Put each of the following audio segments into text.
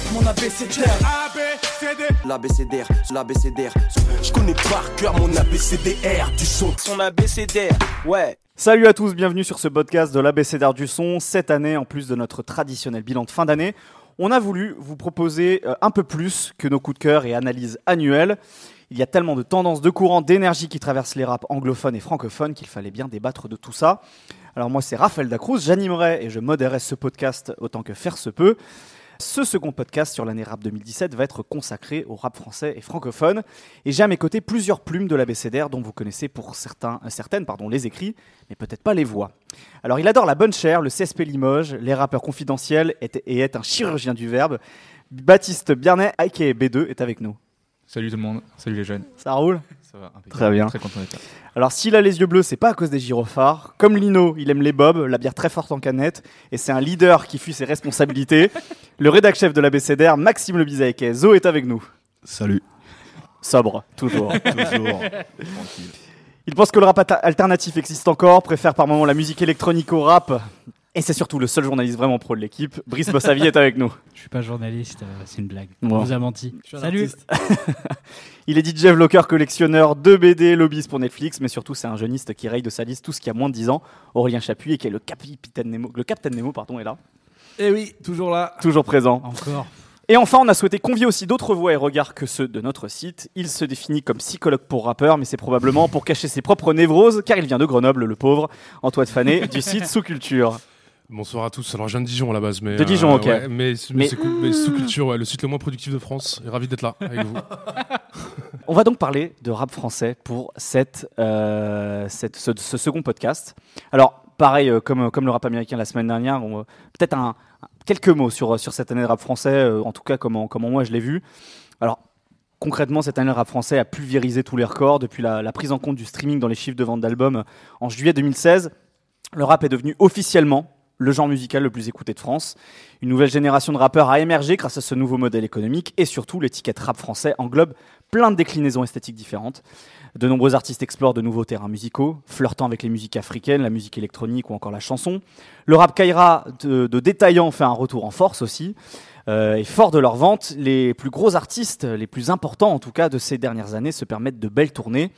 avec mon abécédaire. L'abécédaire, l'abécédaire. Je connais par cœur mon abécédaire du son. Son abécédaire, ouais. Salut à tous, bienvenue sur ce podcast de l'ABCDR du son. Cette année, en plus de notre traditionnel bilan de fin d'année, on a voulu vous proposer euh, un peu plus que nos coups de cœur et analyses annuelles. Il y a tellement de tendances, de courants, d'énergie qui traversent les raps anglophones et francophones qu'il fallait bien débattre de tout ça. Alors moi, c'est Raphaël Dacruz, j'animerai et je modérerai ce podcast autant que faire se peut. Ce second podcast sur l'année rap 2017 va être consacré au rap français et francophone. Et j'ai à mes côtés plusieurs plumes de l'ABCDR dont vous connaissez pour certains, euh, certaines pardon, les écrits, mais peut-être pas les voix. Alors il adore la bonne chair, le CSP Limoges, les rappeurs confidentiels et, est un chirurgien du verbe. Baptiste Biarnet, aka B2, est avec nous. Salut tout le monde, salut les jeunes. Ça roule? Ça va impeccable. Très bien. Très content d'être là. Alors s'il a les yeux bleus, c'est pas à cause des gyrophares. Comme Lino, il aime les bobs, la bière très forte en canette, et c'est un leader qui fuit ses responsabilités. le rédac chef de l'ABCDR, Maxime Le Bizaïquet, Zo est avec nous. Salut. Sobre, toujours. Toujours. Tranquille. Il pense que le rap alternatif existe encore, préfère par moments la musique électronique au rap, et c'est surtout le seul journaliste vraiment pro de l'équipe. Brice Bossavi est avec nous. Je suis pas journaliste, euh, c'est une blague. Bon. On vous a menti. Salut. Il est DJ vlogueur, collectionneur de BD, lobbyiste pour Netflix, mais surtout c'est un jeuniste qui raye de sa liste tout ce qui a moins de 10 ans. Aurélien Chapuis, qui est le capitaine Nemo, le capitaine Nemo, pardon, est là, Eh oui, toujours là. toujours présent. Encore. Et enfin, on a souhaité convier aussi d'autres voix et regards que ceux de notre site. Il se définit comme psychologue pour rappeur, mais c'est probablement pour cacher ses propres névroses, car il vient de Grenoble, le pauvre, Antoine Fané, du site Sous Culture. Bonsoir à tous. Alors, je viens de Dijon à la base, mais De Dijon, ok. ouais, mais mais, Mais- c'est cool. Mais sous culture, ouais, le site le moins productif de France. Et ravi d'être là avec vous. On va donc parler de rap français pour cette, euh, cette- ce, ce second podcast. Alors, pareil, euh, comme, comme le rap américain la semaine dernière, on, euh, peut-être un, un- quelques mots sur, sur cette année de rap français, euh, en tout cas comment, comment moi je l'ai vu. Alors, concrètement, cette année de rap français a pulvérisé tous les records depuis la, la prise en compte du streaming dans les chiffres de vente d'albums en juillet 2016. Le rap est devenu officiellement le genre musical le plus écouté de France. Une nouvelle génération de rappeurs a émergé grâce à ce nouveau modèle économique et surtout l'étiquette rap français englobe plein de déclinaisons esthétiques différentes. De nombreux artistes explorent de nouveaux terrains musicaux, flirtant avec les musiques africaines, la musique électronique ou encore la chanson. Le rap Kaira de, de détaillants fait un retour en force aussi. Euh, et fort de leur vente, les plus gros artistes, les plus importants en tout cas de ces dernières années, se permettent de belles tournées.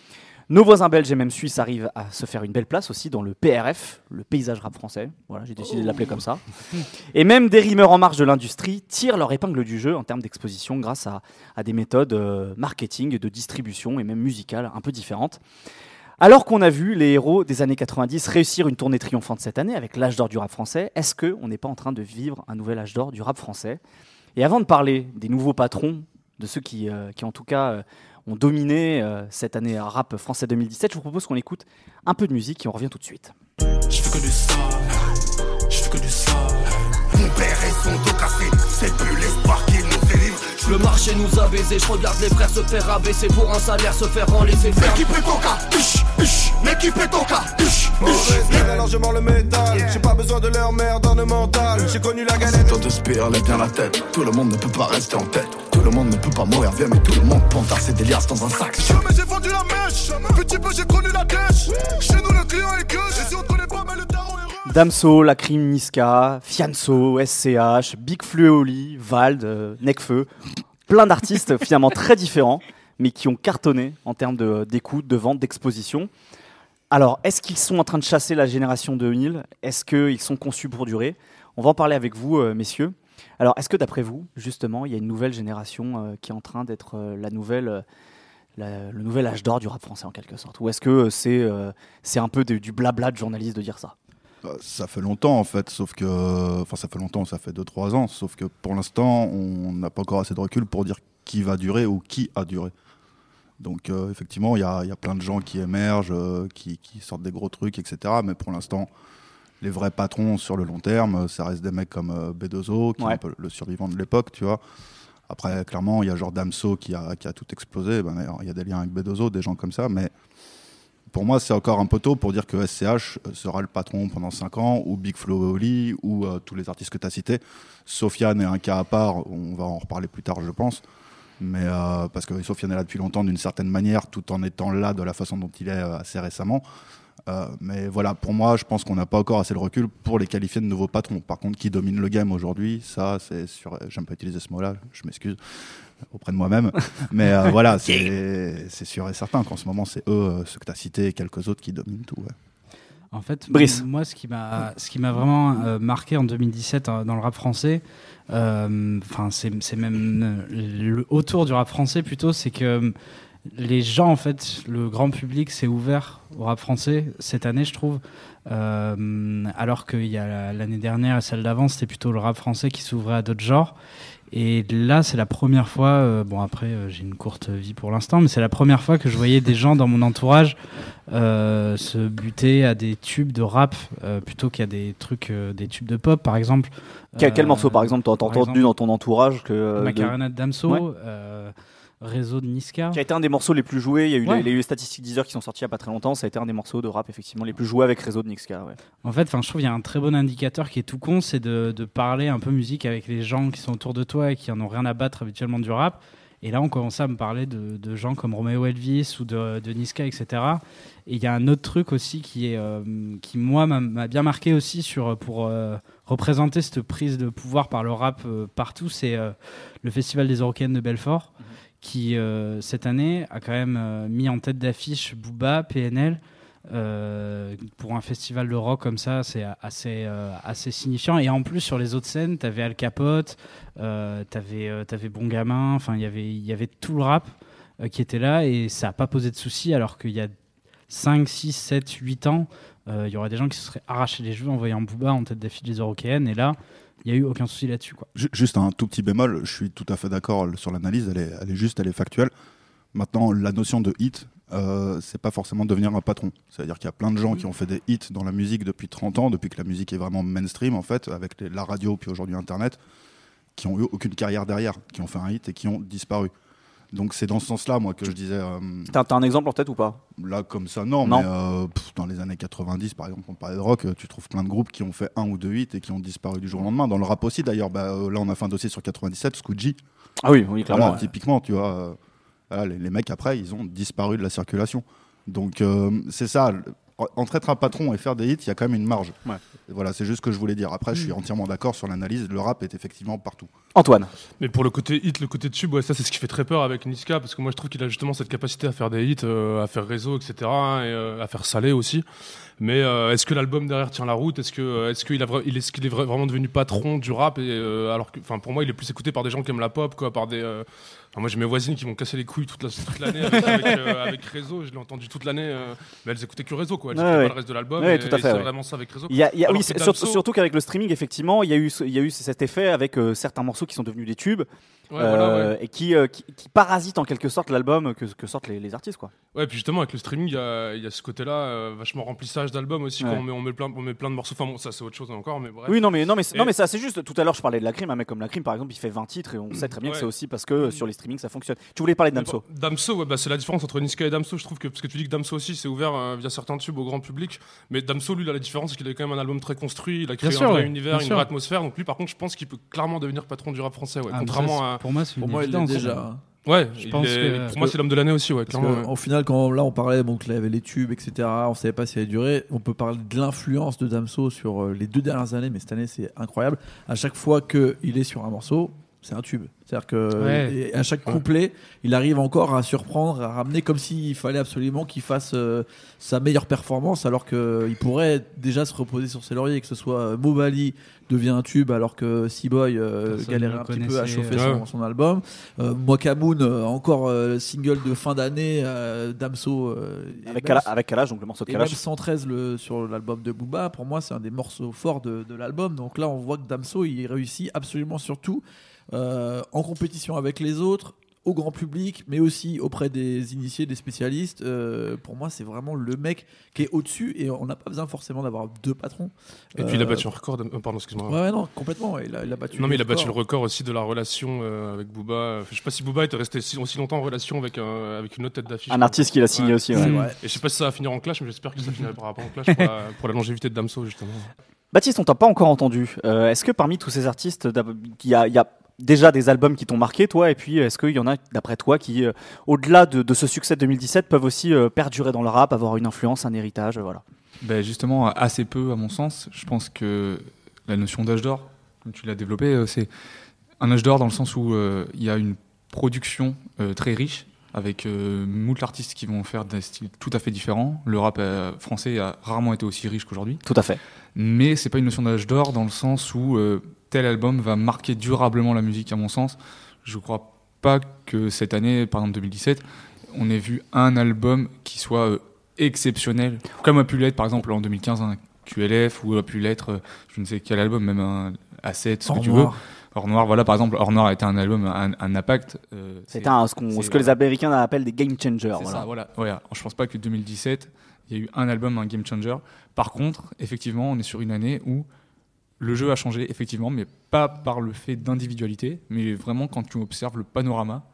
Nos voisins belges et même suisses arrivent à se faire une belle place aussi dans le PRF, le paysage rap français. Voilà, j'ai décidé de l'appeler comme ça. Et même des rimeurs en marge de l'industrie tirent leur épingle du jeu en termes d'exposition grâce à, à des méthodes euh, marketing, de distribution et même musicales un peu différentes. Alors qu'on a vu les héros des années 90 réussir une tournée triomphante cette année avec l'âge d'or du rap français, est-ce qu'on n'est pas en train de vivre un nouvel âge d'or du rap français? Et avant de parler des nouveaux patrons, de ceux qui, euh, qui en tout cas euh, ont dominé euh, cette année rap français 2017, je vous propose qu'on écoute un peu de musique et on revient tout de suite. Je fais que du sale. Je fais que du sale. Mon père et son dos cassé. C'est plus l'espoir qui nous délivre. Le marché nous a baisé, je regarde les frères se faire abaisser pour un salaire, se faire en laisser faire. L'équipe est ton cas. Huch, huch. L'équipe est ton cas. Huch, On huch. respire largement le métal. J'ai pas besoin de leur merde mental. J'ai connu la galère. Toi de spire, lève bien la tête. Tout le monde ne peut pas rester en tête. Tout le monde ne peut pas mourir, viens, mais tout le monde pondard ses délires dans un sac. Jamais j'ai vendu la mèche. Petit peu j'ai connu la dèche. Chez nous le client est que. Si on connaît pas, mais le tarot est Damso, Lacrim, Niska, Fianso, SCH, Big Flueoli, Vald, euh, Necfeu, plein d'artistes finalement très différents, mais qui ont cartonné en termes de- d'écoute, de vente, d'exposition. Alors, est-ce qu'ils sont en train de chasser la génération 2000 Est-ce qu'ils sont conçus pour durer? On va en parler avec vous, euh, messieurs. Alors, est-ce que d'après vous, justement, il y a une nouvelle génération euh, qui est en train d'être euh, la nouvelle, euh, le nouvel âge d'or du rap français en quelque sorte? Ou est-ce que c'est un peu du blabla de journaliste de dire ça? Bah, Ça fait longtemps en fait, sauf que. Enfin, ça fait longtemps, ça fait 2-3 ans, sauf que pour l'instant, on n'a pas encore assez de recul pour dire qui va durer ou qui a duré. Donc, effectivement, il y a, y a plein de gens qui émergent, qui sortent des gros trucs, etc. Mais pour l'instant, les vrais patrons sur le long terme, ça reste des mecs comme euh, B2O, qui Ouais. est un peu le survivant de l'époque, tu vois. Après, clairement, il y a genre Damso qui a, qui a tout explosé. Ben, il y a des liens avec B2O, des gens comme ça, mais pour moi, c'est encore un peu tôt pour dire que SCH sera le patron pendant 5 ans, ou Big Flo Oli, ou euh, tous les artistes que tu as cités. Sofiane est un cas à part, on va en reparler plus tard, je pense. Mais euh, parce que Sofiane est là depuis longtemps d'une certaine manière, tout en étant là de la façon dont il est euh, assez récemment. Euh, mais voilà, pour moi, je pense qu'on n'a pas encore assez de recul pour les qualifier de nouveaux patrons. Par contre, qui domine le game aujourd'hui, ça, c'est sûr. J'aime pas utiliser ce mot-là, je m'excuse auprès de moi-même. mais euh, voilà, c'est c'est sûr et certain qu'en ce moment, c'est eux, euh, ceux que tu as cités, et quelques autres qui dominent tout. ouais. En fait, Brice. moi, ce qui m'a, ce qui m'a vraiment euh, marqué en 2017 euh, dans le rap français, euh, enfin, c'est, c'est même euh, le, autour du rap français plutôt, c'est que euh, les gens, en fait, le grand public s'est ouvert au rap français cette année, je trouve. Euh, alors qu'il y a la- l'année dernière et celle d'avant, c'était plutôt le rap français qui s'ouvrait à d'autres genres. Et là, c'est la première fois, euh, bon après, euh, j'ai une courte vie pour l'instant, mais c'est la première fois que je voyais des gens dans mon entourage euh, se buter à des tubes de rap plutôt qu'à des trucs, des tubes de pop, par exemple. Quel, quel morceau, par exemple, t'as entendu exemple, dans ton entourage que, Macarena de Damso, Ouais. Euh, Réseau de Niska. qui a été un des morceaux les plus joués. Il y a eu Ouais. les, les statistiques Deezer qui sont sorties il y a pas très longtemps. Ça a été un des morceaux de rap effectivement les plus joués avec Réseau de ouais. En fait, je trouve qu'il y a un très bon indicateur qui est tout con, c'est de, de parler un peu musique avec les gens qui sont autour de toi et qui en ont rien à battre habituellement du rap. Et là, on commençait à me parler de, de gens comme Romeo Elvis ou de, de Niska, etc. Et il y a un autre truc aussi qui est, euh, qui moi m'a- bien marqué aussi sur pour euh, représenter cette prise de pouvoir par le rap euh, partout, c'est euh, le Festival des Européennes de Belfort, qui euh, cette année a quand même euh, mis en tête d'affiche Booba, PNL. Euh, pour un festival de rock comme ça, c'est assez, euh, assez signifiant. Et en plus, sur les autres scènes, tu avais Al Capote, euh, tu avais, Bon Gamin, enfin, il y avait- il y avait tout le rap qui était là et ça n'a pas posé de soucis. Alors qu'il y a 5, 6, 7, 8 ans, il y aurait des gens qui se seraient arrachés les cheveux en voyant Booba en tête d'affiche des Européennes. Et là, il n'y a eu aucun souci là-dessus. quoi. Ju- Juste un tout petit bémol, je suis tout à fait d'accord sur l'analyse, elle est, juste, elle est factuelle. Maintenant, la notion de hit, euh, c'est pas forcément devenir un patron. C'est-à-dire qu'il y a plein de gens qui ont fait des hits dans la musique depuis 30 ans, depuis que la musique est vraiment mainstream, en fait, avec la radio, puis aujourd'hui Internet, qui ont eu aucune carrière derrière, qui ont fait un hit et qui ont disparu. Donc c'est dans ce sens-là, moi, que je disais, euh, T'as un exemple en tête ou pas? Là comme ça, non, Non. mais euh, pff, dans les années 90, par exemple, on parlait de rock, euh, tu trouves plein de groupes qui ont fait un ou deux hits et qui ont disparu du jour au lendemain. Dans le rap aussi, d'ailleurs, bah, là, on a fait un dossier sur 97, Scootgy. Ah oui, oui, clairement. Voilà, typiquement, tu vois, euh, voilà, les, les mecs après, ils ont disparu de la circulation. Donc c'est ça. Entre être un patron et faire des hits, il y a quand même une marge. Ouais. Voilà, c'est juste ce que je voulais dire. Après, je suis entièrement d'accord sur l'analyse. Le rap est effectivement partout. Antoine. Mais pour le côté hit, le côté tube, ouais, ça c'est ce qui fait très peur avec Niska, parce que moi je trouve qu'il a justement cette capacité à faire des hits, euh, à faire réseau, etc., et euh, à faire salé aussi. Mais euh, est-ce que l'album derrière tient la route? Est-ce que euh, est-ce qu'il il est, qu'il est vra- vraiment devenu patron du rap? Et, euh, alors que, enfin pour moi il est plus écouté par des gens qui aiment la pop, quoi, par des. Enfin, moi j'ai mes voisines qui m'ont cassé les couilles toute la- toute l'année avec, avec, euh, avec Réseau. Je l'ai entendu toute l'année, euh, mais elles écoutaient que Réseau, quoi. Elles Ouais, écoutaient ouais. pas le reste de l'album. Ouais, et- tout à et fait, c'est vraiment ça avec Réseau. Y a, y a- Alors oui, que c'est- Damso- surtout, qu'avec le streaming, effectivement, il y a eu, ce- il y a eu cet effet avec euh, certains morceaux qui sont devenus des tubes voilà, et qui, qui, qui parasitent en quelque sorte l'album que, que sortent les, les artistes. Quoi. Ouais, puis justement, avec le streaming, il y a, ce côté-là, vachement remplissage d'albums aussi, quand on met, on, met plein, on met plein de morceaux. Enfin, bon, ça, c'est autre chose encore, mais bref. Oui, non, mais, non, mais, Et- non, mais ça, c'est juste. Tout à l'heure, je parlais de la crime. Un mec comme la crime, par exemple, il fait 20 titres et on sait très bien que c'est aussi parce que euh, sur les ça fonctionne. Tu voulais parler de Damso Damso, ouais, bah, c'est la différence entre Niska et Damso, je trouve que, parce que tu dis que Damso aussi s'est ouvert euh, via certains tubes au grand public, mais Damso, lui, là, la différence, c'est qu'il a quand même un album très construit, il a créé Bien un sûr, vrai ouais, univers, bien une sûr. vraie atmosphère, donc lui, par contre, je pense qu'il peut clairement devenir patron du rap français, ouais, Ah, contrairement ça, à. Pour moi, c'est une Pour moi, il l'est déjà. hein. Ouais, Je pense est- que- pour moi, c'est l'homme de l'année aussi, ouais, clairement. que, ouais. Au final, quand là on parlait, bon, qu'il y avait les tubes, etc., on savait pas si ça allait durer. On peut parler de l'influence de Damso sur euh, les deux dernières années, mais cette année c'est incroyable. À chaque fois qu'il est sur un morceau, c'est un tube. C'est-à-dire que Ouais. à chaque couplet, il arrive encore à surprendre, à ramener comme s'il fallait absolument qu'il fasse euh, sa meilleure performance, alors qu'il pourrait déjà se reposer sur ses lauriers, que ce soit euh, Mobali devient un tube, alors que Seaboy euh, ne un petit peu à chauffer euh. son, son album. Euh, Mokamoon, euh, encore euh, single de fin d'année, euh, Damso. euh, avec, même- Kala- avec Kalash, donc le morceau de et même Kalash. 113 le, sur l'album de Booba, pour moi, c'est un des morceaux forts de, de l'album. Donc là, on voit que Damso, il réussit absolument sur tout, euh, en compétition avec les autres, au grand public, mais aussi auprès des initiés, des spécialistes. Euh, pour moi, c'est vraiment le mec qui est au-dessus et on n'a pas besoin forcément d'avoir deux patrons. Et puis il a Euh, battu un record, euh, pardon, excuse-moi. Ouais, ouais, non, complètement. Il a, il a battu. Non mais il a battu le record. aussi de la relation euh, avec Booba. Enfin, je sais pas si Booba était resté si, aussi longtemps en relation avec, un- avec une autre tête d'affiche. Un artiste qui l'a signé Ouais. aussi. ouais. Mm. Et je sais pas si ça va finir en clash, mais j'espère que ça finira par rapport en clash pour la, pour la longévité de Damso justement. Baptiste, on t'a pas encore entendu. Euh, Est-ce que parmi tous ces artistes, d'ab- il y a, il y a- déjà des albums qui t'ont marqué, toi, et puis est-ce qu'il y en a, d'après toi, qui, euh, au-delà de, de ce succès de 2017, peuvent aussi euh, perdurer dans le rap, avoir une influence, un héritage, voilà. Ben justement, assez peu à mon sens. Je pense que la notion d'âge d'or, comme tu l'as développé, euh, c'est un âge d'or dans le sens où il y a une production très riche avec moult artistes qui vont faire des styles tout à fait différents. Le rap français a rarement été aussi riche qu'aujourd'hui. Tout à fait. Mais c'est pas une notion d'âge d'or dans le sens où tel album va marquer durablement la musique, à mon sens. Je crois pas que cette année, par exemple 2017, on ait vu un album qui soit euh, exceptionnel, comme a pu l'être par exemple en 2015 un QLF ou a pu l'être euh, je ne sais quel album, même un A7, ce Hors que tu noir. veux. Hors Noir, voilà par exemple, Hors Noir a été un album, un, un impact. euh, un, ce, que les Américains appellent des game changers. Voilà. ça, voilà. Ouais, je pense pas que 2017, il y a eu un album, un game changer. Par contre, effectivement, on est sur une année où le jeu a changé, effectivement, mais pas par le fait d'individualité, mais vraiment quand tu observes le panorama,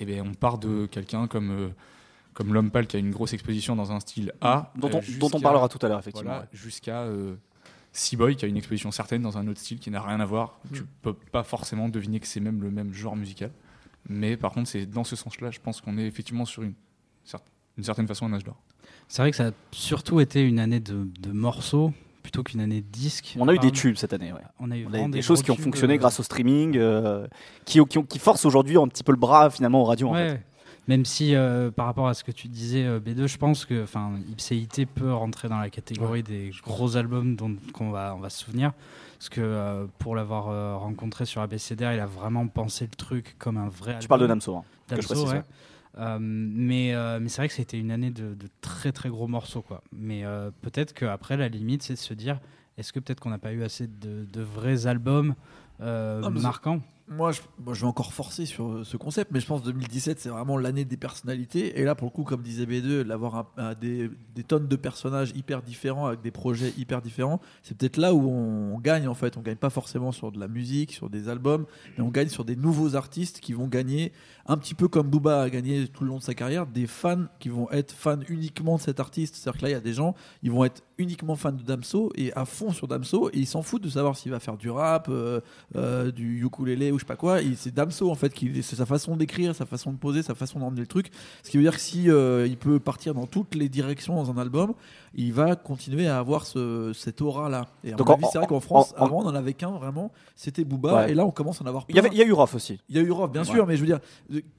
eh bien, on part de quelqu'un comme, euh, comme l'homme pâle qui a une grosse exposition dans un style A. Dont, euh, on, dont on parlera tout à l'heure, effectivement. voilà, jusqu'à euh, Seaboy qui a une exposition certaine dans un autre style qui n'a rien à voir. Tu peux pas forcément deviner que c'est même le même genre musical. Mais par contre, c'est dans ce sens-là, je pense qu'on est effectivement sur une, une certaine façon un âge d'or. C'est vrai que ça a surtout été une année de, de morceaux plutôt qu'une année de disques. On a eu des tubes cette année. Ouais. On a eu On a des des choses qui ont fonctionné euh, grâce au streaming, euh, qui, qui, ont- qui forcent aujourd'hui un petit peu le bras finalement aux radios. en fait. Même si euh, par rapport à ce que tu disais euh, B2, je pense que Ipséité peut rentrer dans la catégorie des gros albums dont qu'on va on va se souvenir parce que euh, pour l'avoir rencontré sur ABCDR, il a vraiment pensé le truc comme un vrai album. Tu parles de Damso. hein. que je précise, mais euh, mais c'est vrai que c'était une année de, de très très gros morceaux quoi. Mais euh, peut-être qu'après la limite c'est de se dire est-ce que peut-être qu'on n'a pas eu assez de, de vrais albums euh, Non, c'est- marquants? Moi je, vais encore forcer sur euh, ce concept, mais je pense que 2017, c'est vraiment l'année des personnalités. Et là, pour le coup, comme disait B2, d'avoir des, tonnes de personnages hyper différents avec des projets hyper différents, c'est peut-être là où on, on gagne en fait. On gagne pas forcément sur de la musique, sur des albums, mais on gagne sur des nouveaux artistes qui vont gagner, un petit peu comme Booba a gagné tout le long de sa carrière, des fans qui vont être fans uniquement de cet artiste. C'est-à-dire que là, il y a des gens, ils vont être uniquement fans de Damso et à fond sur Damso, et ils s'en foutent de savoir s'il va faire du rap, euh, euh, du ukulélé ou je sais pas quoi. C'est Damso en fait, qui, c'est sa façon d'écrire, sa façon de poser, sa façon d'emmener le truc. Ce qui veut dire que si euh, il peut partir dans toutes les directions dans un album, il va continuer à avoir ce, cette aura là. Et à Donc mon en- avis, c'est vrai en- qu'en France, en- en- avant on en avait qu'un vraiment, c'était Booba, Ouais. et là on commence à en avoir Il y, plein. avait, il y a eu Rof aussi. Il y a eu Rof, bien Ouais. sûr, mais je veux dire,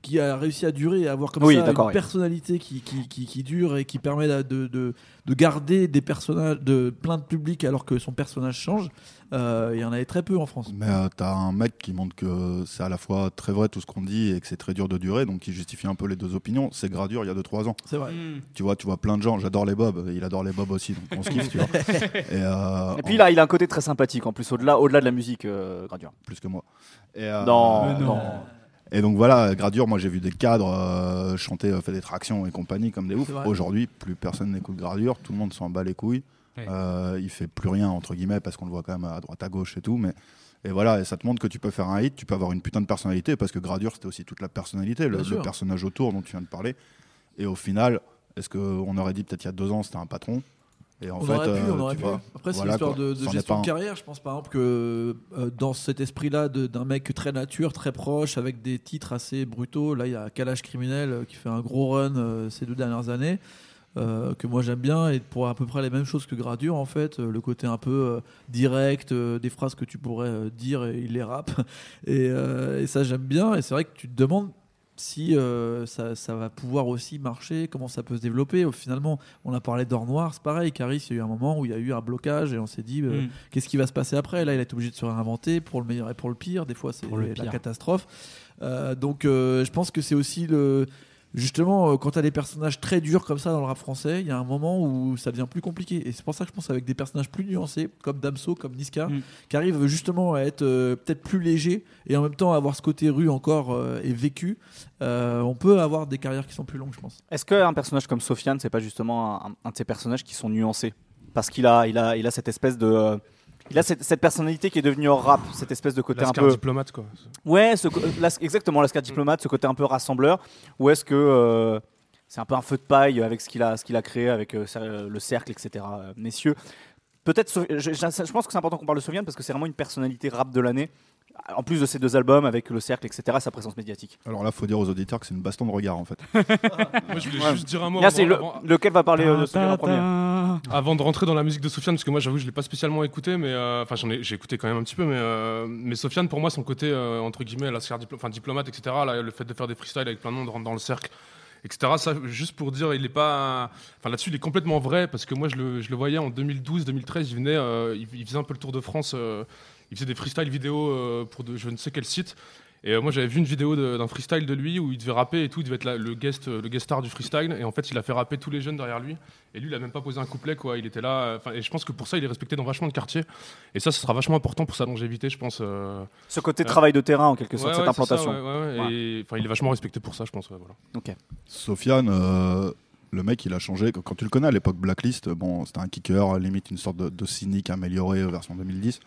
qui a réussi à durer et à avoir comme Oui, ça une oui. personnalité qui, qui, qui, qui dure et qui permet de, de, de, de garder des personnages, de plein de public alors que son personnage change. Euh, il y en avait très peu en France. Mais euh, t'as un mec qui montre que c'est à la fois très vrai tout ce qu'on dit et que c'est très dur de durer, donc qui justifie un peu les deux opinions. C'est Gradure il y a 2-3 ans. C'est vrai. Tu vois, tu vois plein de gens, j'adore les bobs, il adore les bobs aussi, donc on se kiffe, tu vois. Et, euh, Et puis en- là, il a un côté très sympathique en plus, au-delà au -delà de la musique, euh, Gradure. plus que moi. Et, euh, Non, Mais non. Et donc voilà, Gradure, moi j'ai vu des cadres euh, chanter, euh, faire des tractions et compagnie comme des ouf. C'est vrai. Aujourd'hui, plus personne n'écoute Gradure, tout le monde s'en bat les couilles. Ouais. Euh, il fait plus rien entre guillemets parce qu'on le voit quand même à droite à gauche et tout. Mais et voilà, et ça te montre que tu peux faire un hit, tu peux avoir une putain de personnalité parce que Gradure c'était aussi toute la personnalité, le, le personnage autour dont tu viens de parler. Et au final, est-ce qu'on aurait dit peut-être il y a deux ans c'était un patron? Et en on fait, aurait pu, euh, on aurait pu. vois, Après, c'est voilà, une histoire quoi. de, de gestion de carrière. Je pense par exemple que euh, dans cet esprit-là d'un mec très nature, très proche, avec des titres assez brutaux, là il y a Kalash Criminel euh, qui fait un gros run euh, ces deux dernières années. euh, que moi j'aime bien et pour à peu près les mêmes choses que Gradure en fait euh, le côté un peu euh, direct euh, des phrases que tu pourrais euh, dire et il les rappe et, euh, et ça j'aime bien et c'est vrai que tu te demandes si euh, ça, ça va pouvoir aussi marcher, comment ça peut se développer. Finalement, on a parlé d'or noir, c'est pareil. Caris, il y a eu un moment où il y a eu un blocage et on s'est dit euh, Mm. qu'est-ce qui va se passer après? Là, il a été obligé de se réinventer pour le meilleur et pour le pire. Des fois, c'est la catastrophe. Euh, donc, euh, je pense que c'est aussi le. Justement, euh, quand tu as des personnages très durs comme ça dans le rap français, il y a un moment où ça devient plus compliqué. Et c'est pour ça que je pense avec des personnages plus nuancés, comme Damso, comme Niska, Mm. qui arrivent justement à être euh, peut-être plus légers et en même temps avoir ce côté rue encore euh, et vécu, euh, on peut avoir des carrières qui sont plus longues, je pense. Est-ce qu'un personnage comme Sofiane, c'est pas justement un, un de ces personnages qui sont nuancés? Parce qu'il a, il a, il a cette espèce de. Euh, il a cette, cette personnalité qui est devenue hors rap, cette espèce de côté un Lascar peu. diplomate, quoi. Ouais, ce, l'as- exactement, l'ascar diplomate, ce côté un peu rassembleur. Ou est-ce que euh, c'est un peu un feu de paille avec ce qu'il a, ce qu'il a créé avec euh, le cercle, etc. euh, messieurs, peut-être, je, je- je pense que c'est important qu'on parle de Sofiane parce que c'est vraiment une personnalité rap de l'année. En plus de ses deux albums avec le cercle, etc., sa présence médiatique. Alors là, faut dire aux auditeurs que c'est une baston de regard en fait. Moi, je voulais Ouais. juste dire un mot Là, c'est le- lequel va parler euh, de Sofiane en premier? Ta. avant de rentrer dans la musique de Sofiane, parce que moi, j'avoue, je l'ai pas spécialement écouté, mais euh, enfin, j'ai écouté quand même un petit peu, mais euh, Sofiane, pour moi, son côté euh, entre guillemets, la diplo- diplomate, etc. Là, le fait de faire des freestyles avec plein de monde, rentrer dans le cercle, etc. Ça, juste pour dire, il est pas, enfin là-dessus, il est complètement vrai, parce que moi, je le, voyais en 2012-2013, il venait, il, faisait un peu le tour de France. il faisait des freestyles vidéo pour je ne sais quel site. Et euh, moi j'avais vu une vidéo d'un freestyle de lui où il devait rapper et tout, il devait être la- le guest, euh, le guest star du freestyle. Et en fait il a fait rapper tous les jeunes derrière lui. Et lui il a même pas posé un couplet quoi. Il était là. euh, et je pense que pour ça il est respecté dans vachement de quartiers. Et ça ce sera vachement important pour sa longévité je pense. euh. Ce côté Ouais. travail de terrain, en quelque sorte, Ouais, cette ouais, c'est ça, implantation. ouais, ouais, ouais. Et, enfin, il est vachement respecté pour ça je pense. ouais, voilà. Sofiane, euh, le mec, il a changé. Quand, tu le connais à l'époque Blacklist, bon, c'était un kicker, limite une sorte de, de cynique amélioré euh, version 2010.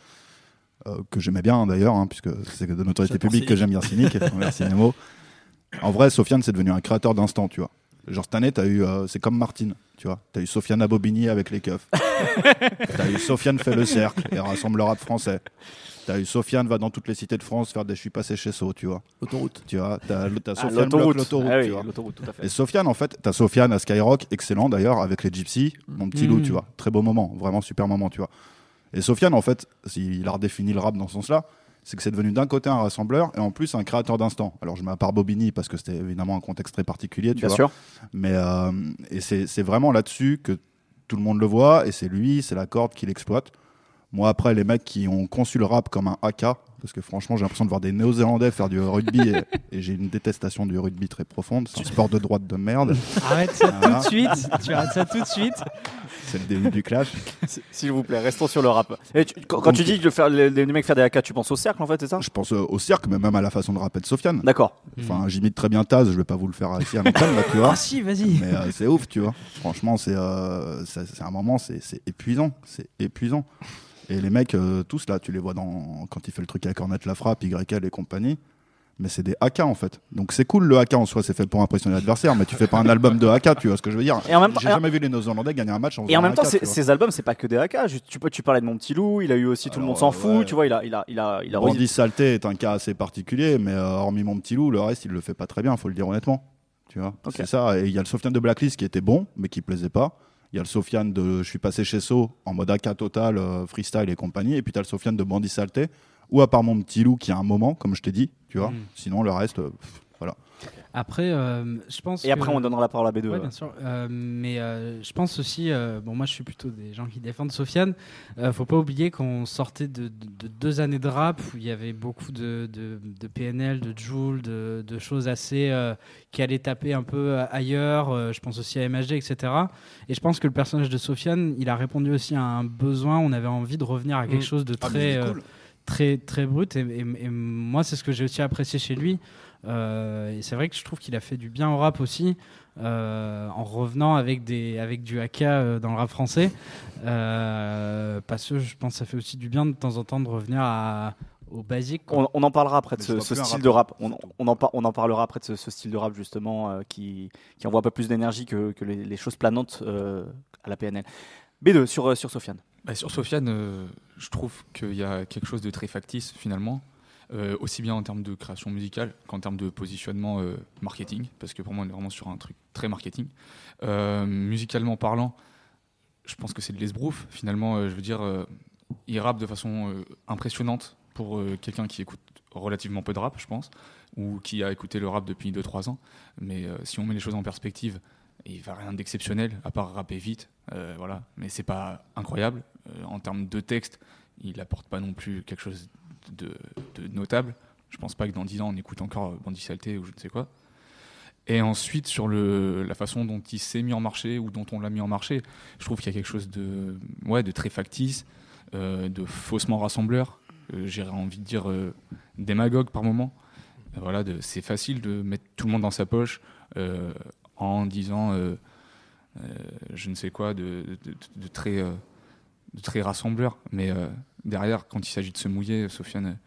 Euh, que j'aimais bien hein, d'ailleurs, hein, puisque c'est de notoriété publique que j'aime bien Cynique. Merci Nemo. En vrai, Sofiane, c'est devenu un créateur d'instant, tu vois. Genre cette année, t'as eu, euh, c'est comme Martine, tu vois. T'as eu Sofiane à Bobigny avec les keufs. t'as eu Sofiane fait le cercle et rassemble le rap français. T'as eu Sofiane va dans toutes les cités de France faire des je suis passé chez So, tu vois. L'autoroute. Tu vois, t'as t'as Ah, Sofiane bloque l'autoroute, Ah oui, tu vois. l'autoroute, tout à fait. Et Sofiane, en fait, t'as Sofiane à Skyrock, excellent d'ailleurs, avec les Gypsy, mon petit loup, Mm. tu vois. Très beau moment, vraiment super moment, tu vois. Et Sofiane, en fait, s'il a redéfini le rap dans ce sens-là, c'est que c'est devenu d'un côté un rassembleur et en plus un créateur d'instant. Alors je mets à part Bobigny parce que c'était évidemment un contexte très particulier, tu Bien vois. sûr. Mais euh, et c'est c'est vraiment là-dessus que tout le monde le voit et c'est lui, c'est la corde qui l'exploite. Moi, après, les mecs qui ont conçu le rap comme un AK, parce que franchement, j'ai l'impression de voir des Néo-Zélandais faire du rugby et, et j'ai une détestation du rugby très profonde. C'est un sport de droite de merde. Arrête ça tout de suite. Tu arrêtes ça tout de suite. C'est le début du clash. S'il vous plaît, restons sur le rap. Et tu- quand, quand tu dis que faire, les, les mecs faire des AK, tu penses au cercle en fait, c'est ça? Je pense euh, au cirque, mais même à la façon de rapper de Sofiane. D'accord. Enfin, j'imite très bien Taz, je vais pas vous le faire ici à l'antenne, là, tu vois. Ah si, vas-y. Mais euh, c'est ouf, tu vois. Franchement, c'est euh, c'est c'est un moment, c'est c'est épuisant. C'est épuisant. Et les mecs, euh, tous là, tu les vois dans, quand il fait le truc avec Cornette La Frappe, YL et compagnie. Mais c'est des AK en fait. Donc c'est cool le AK en soi, c'est fait pour impressionner l'adversaire, mais tu fais pas un album de AK, tu vois ce que je veux dire. Et en même temps- J'ai jamais vu les Néo-Zélandais gagner un match en Et en même temps, AK, ces, albums, c'est pas que des AK. Je- tu, peux- tu parlais de mon petit loup, il a eu aussi Tout le monde Alors, s'en fout. Tu vois, il a, il a, il a, il a Bandit Saleté est un cas assez particulier, mais euh, hormis mon petit loup, le reste, il le fait pas très bien, faut le dire honnêtement. Tu vois, c'est ça. Et il y a le Sofiane de Blacklist qui était bon, mais qui plaisait pas. Il y a le Sofiane de Je suis passé chez So en mode AK total, euh, freestyle et compagnie. Et puis tu as le Sofiane de Bandit Saleté, ou à part mon petit loup qui a un moment, comme je t'ai dit, tu vois. Mm. Sinon, le reste, euh, pff. Après, euh, je pense. Et après, que- on donnera la parole à B2. Ouais, bien sûr. Euh, mais euh, je pense aussi, euh, bon, moi je suis plutôt des gens qui défendent Sofiane. Euh, faut pas oublier qu'on sortait de, de- de deux années de rap où il y avait beaucoup de, de, de PNL, de Joule, de, de choses assez euh, qui allaient taper un peu ailleurs. Euh, je pense aussi à MHD, etc. Et je pense que le personnage de Sofiane, il a répondu aussi à un besoin. On avait envie de revenir à quelque Mm. chose de Ah, très. cool. très très brut et, et- et moi c'est ce que j'ai aussi apprécié chez lui Euh, et c'est vrai que je trouve qu'il a fait du bien au rap aussi euh, en revenant avec des avec du AK euh, dans le rap français Euh, parce que je pense que ça fait aussi du bien de temps en temps de revenir à, au basique. On, on en parlera après de ce, style rap, de rap. On, on en, on en parlera après de ce, ce style de rap justement euh, qui, qui envoie un peu plus d'énergie que, que les, les choses planantes euh, à la PNL. B2 sur, euh, sur Sofiane. Bah, sur Sofiane, euh, je trouve qu'il y a quelque chose de très factice finalement, euh, aussi bien en termes de création musicale qu'en termes de positionnement euh, marketing, parce que pour moi on est vraiment sur un truc très marketing. Euh, musicalement parlant, je pense que c'est de l'esbrouf finalement, je veux dire, il rappe de façon impressionnante pour quelqu'un qui écoute relativement peu de rap, je pense, ou qui a écouté le rap depuis 2-3 ans. Mais si on met les choses en perspective, il va rien d'exceptionnel, à part rapper vite, euh, voilà. Mais c'est pas incroyable. En termes de texte, il apporte pas non plus quelque chose de, notable. Je pense pas que dans 10 ans, on écoute encore Bandit Saleté ou je ne sais quoi. Et ensuite, sur le, la façon dont il s'est mis en marché ou dont on l'a mis en marché, je trouve qu'il y a quelque chose de, ouais, de très factice, euh, de faussement rassembleur, euh, j'ai envie de dire euh, démagogue par moment. Euh, Voilà, c'est facile de mettre tout le monde dans sa poche en disant je ne sais quoi de, de- très, très rassembleur. Mais derrière, quand il s'agit de se mouiller, Sofiane,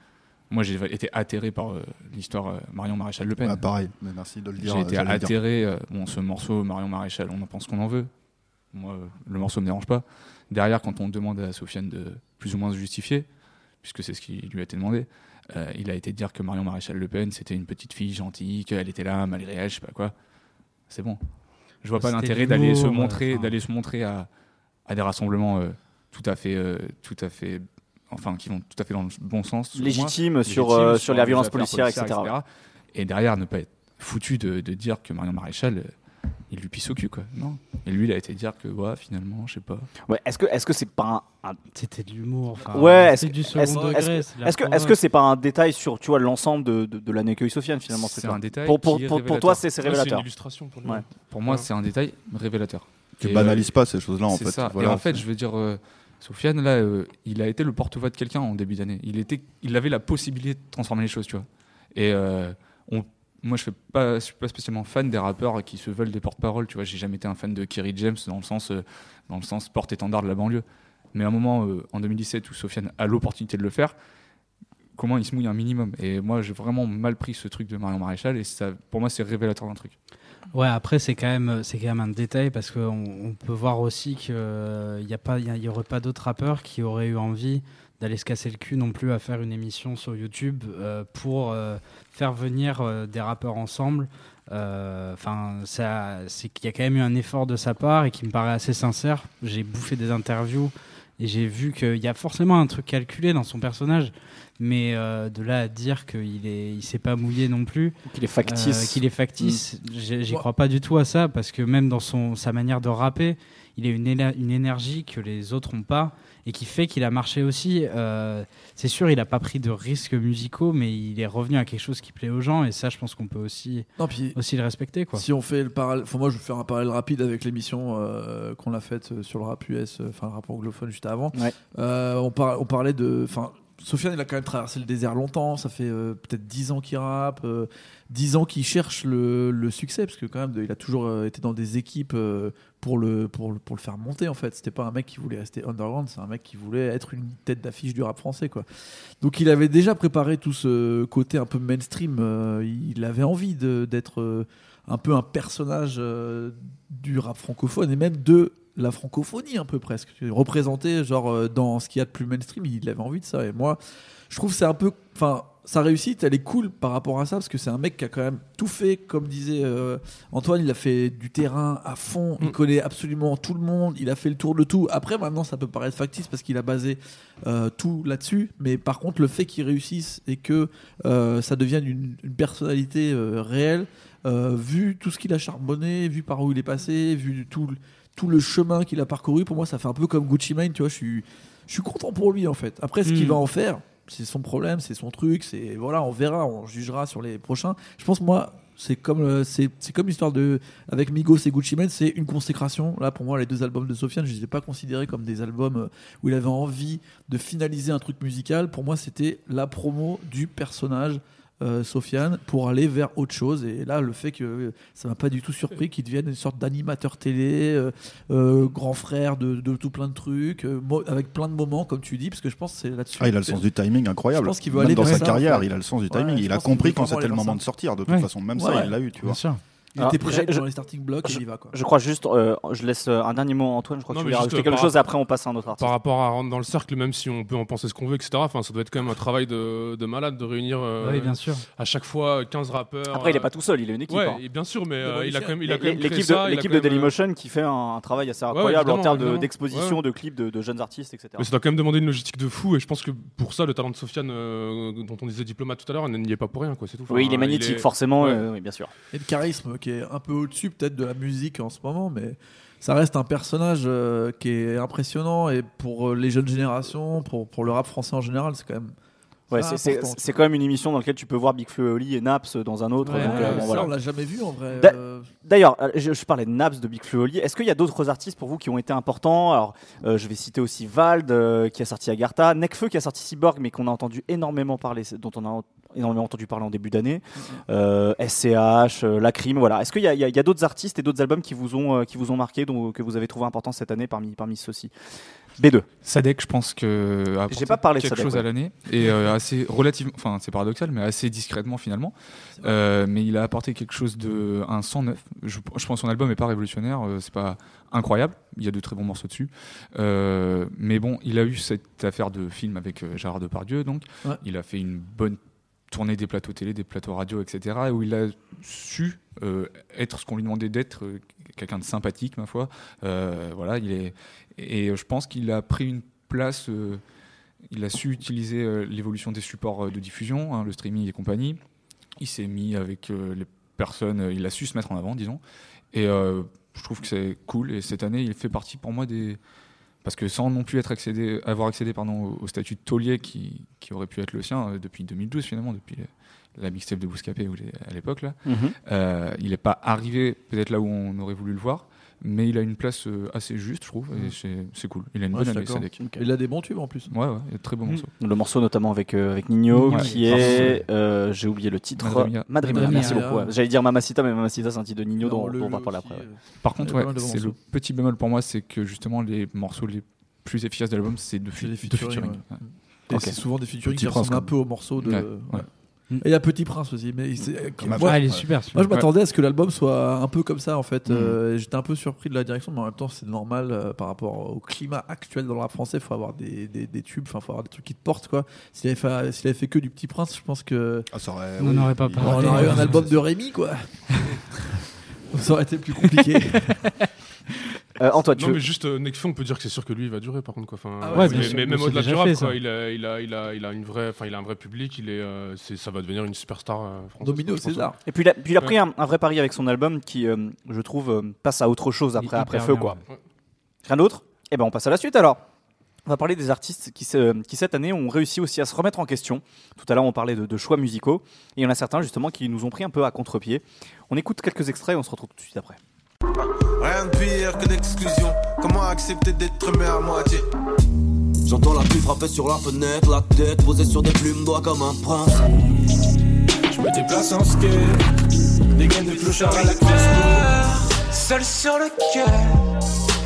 moi j'ai été atterré par euh, l'histoire euh, Marion Maréchal Le Pen. Ouais, pareil, mais merci de le dire. J'ai euh, été atterré. euh, bon, ce morceau, Marion Maréchal, on en pense qu'on en veut. moi, euh, le morceau me dérange pas. Derrière, quand on demande à Sofiane de plus ou moins se justifier, puisque c'est ce qui lui a été demandé, euh, il a été dire que Marion Maréchal Le Pen, c'était une petite fille gentille, qu'elle était là malgré elle, je sais pas quoi. C'est bon. Je vois pas l'intérêt de d'aller se montrer, enfin. d'aller se montrer à, à des rassemblements euh, tout à fait, euh, tout à fait, enfin, qui vont tout à fait dans le bon sens. Légitime sur, Légitime euh, sur les des violences affaires policières, etc. Et derrière, ne pas être foutu de, de dire que Marion Maréchal, euh, il lui pisse au cul, quoi. Non. Et lui, il a été dire que, ouais, finalement, je sais pas. Ouais, est-ce que est-ce que c'est pas un, un- C'était de l'humour. enfin, Ouais, est-ce c'est que- du second est-ce- degré. est-ce est-ce que est-ce que c'est pas un détail sur tu vois l'ensemble de, de, de l'année que Sofiane finalement C'est un détail pour, pour, est pour, pour toi révélateur. c'est c'est Ouais, C'est une révélateur illustration pour lui. Ouais. Pour moi, Ouais. c'est un détail révélateur. Tu banalises euh, pas ces choses-là, en c'est fait. ça. Voilà, et en fait, je veux dire, euh, Sofiane, là, euh, il a été le porte-voix de quelqu'un en début d'année. Il, il avait la possibilité de transformer les choses, tu vois. Et euh, moi, je je suis pas spécialement fan des rappeurs qui se veulent des porte-paroles, tu vois. J'ai jamais été un fan de Kerry James dans le sens, euh, sens porte-étendard de la banlieue. Mais à un moment, en 2017, où Sofiane a l'opportunité de le faire, comment il se mouille un minimum Et moi, j'ai vraiment mal pris ce truc de Marion Maréchal, et ça, pour moi, c'est révélateur d'un truc. Ouais, après c'est quand même quand même un détail parce qu'on on peut voir aussi pas il y a- il y aurait pas d'autres rappeurs qui auraient eu envie d'aller se casser le cul non plus à faire une émission sur YouTube euh, pour euh, faire venir euh, des rappeurs ensemble. Euh, Enfin, ça c'est qu'il y a quand même eu un effort de sa part et qui me paraît assez sincère. J'ai bouffé des interviews et j'ai vu qu'il y a forcément un truc calculé dans son personnage, mais euh, de là à dire qu'il est il s'est pas mouillé non plus. qu'il est factice Euh, qu'il est factice, j'ai- j'y crois pas du tout à ça parce que même dans son, sa manière de rapper, il a une, énergie que les autres ont pas et qui fait qu'il a marché aussi. Euh, c'est sûr, il a pas pris de risques musicaux, mais il est revenu à quelque chose qui plaît aux gens et ça, je pense qu'on peut aussi, Non, puis aussi le respecter. Quoi. Si on fait le parallèle, enfin, moi je vais faire un parallèle rapide avec l'émission euh, qu'on a faite sur le rap US, enfin le rap anglophone juste avant. Ouais. Euh, on, par- on parlait de, enfin Sofiane il a quand même traversé le désert longtemps, ça fait euh, peut-être 10 ans qu'il rappe, euh, 10 ans qu'il cherche le, succès parce que quand même il a toujours euh, été dans des équipes euh, pour le pour le, pour le faire monter en fait. C'était pas un mec qui voulait rester underground, c'est un mec qui voulait être une tête d'affiche du rap français quoi. Donc il avait déjà préparé tout ce côté un peu mainstream. il avait envie d'être un peu un personnage du rap francophone et même de la francophonie un peu presque. Représenter genre euh, dans ce qu'il y a de plus mainstream, il avait envie de ça. Et moi, je trouve que c'est un peu, enfin, sa réussite, elle est cool par rapport à ça parce que c'est un mec qui a quand même tout fait, comme disait euh, Antoine, il a fait du terrain à fond, il Mm. connaît absolument tout le monde, il a fait le tour de tout. Après, maintenant, ça peut paraître factice parce qu'il a basé euh, tout là-dessus, mais par contre, le fait qu'il réussisse et que euh, ça devienne une, une personnalité réelle, vu tout ce qu'il a charbonné, vu par où il est passé, vu tout, le- tout le chemin qu'il a parcouru, pour moi, ça fait un peu comme Gucci Mane, tu vois, je suis, je suis content pour lui en fait. Après, ce qu'il Mm. va en faire, c'est son problème, c'est son truc, c'est voilà, on verra, on jugera sur les prochains. Je pense moi, c'est comme euh, c'est c'est comme l'histoire de avec Migos et Gucci Mane, c'est une consécration. Là, pour moi, les deux albums de Sofiane, je les ai pas considérés comme des albums euh, où il avait envie de finaliser un truc musical. Pour moi, c'était la promo du personnage. Euh, Sofiane pour aller vers autre chose et là le fait que euh, ça m'a pas du tout surpris qu'il devienne une sorte d'animateur télé euh, euh, grand frère de, de tout plein de trucs euh, mo- avec plein de moments comme tu dis parce que je pense que c'est là-dessus Ah, il a le sens du timing incroyable. Je pense qu'il veut Même aller dans sa ça, carrière, il a le sens du timing. il a compris quand c'était le moment ça. de sortir. De toute Ouais. façon, même Ouais. ça, il l'a eu, tu vois. Bien sûr. Il Alors, était prêt je- dans les starting blocks et il y va quoi je crois juste euh, je laisse euh, un dernier mot à Antoine je crois que tu voulais rajouter euh, quelque par chose et après on passe à un autre artiste Par rapport à rentrer dans le cercle, même si on peut en penser ce qu'on veut, etc. Enfin, ça doit être quand même un travail de, de malade de réunir euh, Oui, bien sûr. à chaque fois 15 rappeurs. après il est euh, pas tout seul il a une équipe Ouais, hein. et bien sûr, mais euh, Il a quand même, il a quand même créé l'équipe ça, de, il a l'équipe quand de même, Dailymotion qui fait un, un travail assez ouais, incroyable en termes d'exposition Ouais. de clips de, de jeunes artistes etc Mais ça doit quand même demander une logistique de fou, et je pense que pour ça, le talent de Sofiane, dont on disait diplomate tout à l'heure, n'y est pas pour rien, quoi. C'est tout. oui il est magnétique forcément bien sûr et le charisme qui est un peu au-dessus peut-être de la musique en ce moment mais ça reste un personnage euh, qui est impressionnant et pour euh, les jeunes générations pour, pour le rap français en général c'est quand même Ouais, c'est quand même une émission dans laquelle tu peux voir Big Flo et Oli et Naps dans un autre Ouais, donc, euh, bon, ça, voilà. on l'a jamais vu en vrai euh, D'ailleurs, euh, je, je parlais de Naps, de Big Flo et Oli. Est-ce qu'il y a d'autres artistes pour vous qui ont été importants? Alors, euh, je vais citer aussi Vald, euh, qui a sorti Agartha, Nekfeu, qui a sorti Cyborg, mais qu'on a entendu énormément parler, dont on a en- énormément entendu parler en début d'année. Euh, SCH, euh, Lacrim, voilà. Est-ce qu'il y a, il y a- a d'autres artistes et d'autres albums qui vous ont, euh, qui vous ont marqué, dont, que vous avez trouvé importants cette année parmi, parmi ceux-ci? B2. Sadek, je pense que J'ai pas parlé de quelque Sadek, chose ouais. à l'année et euh, assez relativement, enfin c'est paradoxal, mais assez discrètement finalement. Euh, mais il a apporté quelque chose de un 109. Je, je pense que son album est pas révolutionnaire, euh, c'est pas incroyable. Il y a de très bons morceaux dessus, Euh, mais bon, il a eu cette affaire de film avec euh, Gérard Depardieu, donc Ouais. il a fait une bonne tournée des plateaux télé, des plateaux radio, etc. Où il a su euh, être ce qu'on lui demandait d'être, euh, quelqu'un de sympathique, ma foi. Euh, voilà, il est et je pense qu'il a pris une place. il a su utiliser l'évolution des supports de diffusion, hein, le streaming et compagnie. Il s'est mis avec les personnes, il a su se mettre en avant, disons. Et je trouve que c'est cool. Et cette année, il fait partie pour moi des. Parce que sans non plus être accédé, avoir accédé pardon, au, statut de taulier qui, qui aurait pu être le sien euh, depuis 2012, finalement, depuis la mixtape de Bouscapé à l'époque, là. Mhm. Euh, il n'est pas arrivé peut-être là où on aurait voulu le voir, mais il a une place euh, assez juste, je trouve, et c'est- c'est cool. Il a une Ouais, bonne année. Sadek. Il a des bons tubes en plus. Ouais, ouais, il a de très bons Mm. morceaux. Le morceau notamment avec, euh, avec Nino, Ouais. qui est. euh, J'ai oublié le titre. Madre Mia. Madre Mia, Madre merci beaucoup. ouais. J'allais dire Mamacita, mais Mamacita, c'est un titre de Nino dont, on va le parler après. ouais. euh, Par contre, ouais, c'est le petit bémol pour moi, c'est que justement les morceaux les plus efficaces de l'album, c'est de, de featuring, featuring. ouais. Ouais. Et Ok. c'est souvent des featuring Petit qui ressemblent un peu aux morceaux de. Ouais, ouais. Ouais. Et il y a Petit Prince aussi. Mais c'est- Comme moi. Ah, il est Ouais. super. moi, je m'attendais à ce que l'album soit un peu comme ça en fait. Mhm. Euh, J'étais un peu surpris de la direction, mais en même temps, c'est normal euh, par rapport au climat actuel dans le rap français. Il faut avoir des, des, des tubes, enfin, faut avoir des trucs qui te portent quoi. S'il avait, fait- s'il avait fait que du Petit Prince, je pense que Ah, ça aurait- On oui, n'aurait pas il- parlé. on aurait eu un album de Rémi quoi. ça aurait été plus compliqué. Euh, Antoine, tu Non, veux- mais juste euh, Nekfeu, on peut dire que c'est sûr que lui, il va durer par contre. Quoi. Enfin, Ah ouais, mais, bien sûr, mais mais même au-delà du rap, fait, quoi, il, a, il, a, il, a, il, a une vraie, enfin, il a un vrai public. Il est, euh, c'est- ça va devenir une superstar euh, française. Domino. César. Et puis il a, puis il a pris un, un vrai pari avec son album qui, euh, je trouve, euh, passe à autre chose après, après Feu. bien, quoi. ouais. Rien d'autre? Eh ben on passe à la suite alors. On va parler des artistes qui, qui cette année ont réussi aussi à se remettre en question. Tout à l'heure on parlait de, de choix musicaux et il y en a certains justement qui nous ont pris un peu à contre-pied. On écoute quelques extraits et on se retrouve tout de suite après. Rien de pire que l'exclusion. Comment accepter d'être aimé à moitié? J'entends la pluie frapper sur la fenêtre, la tête posée sur des plumes d'oie comme un prince. Je me déplace en skate. Des gaines de clochard à la classe. Seul sur le cœur,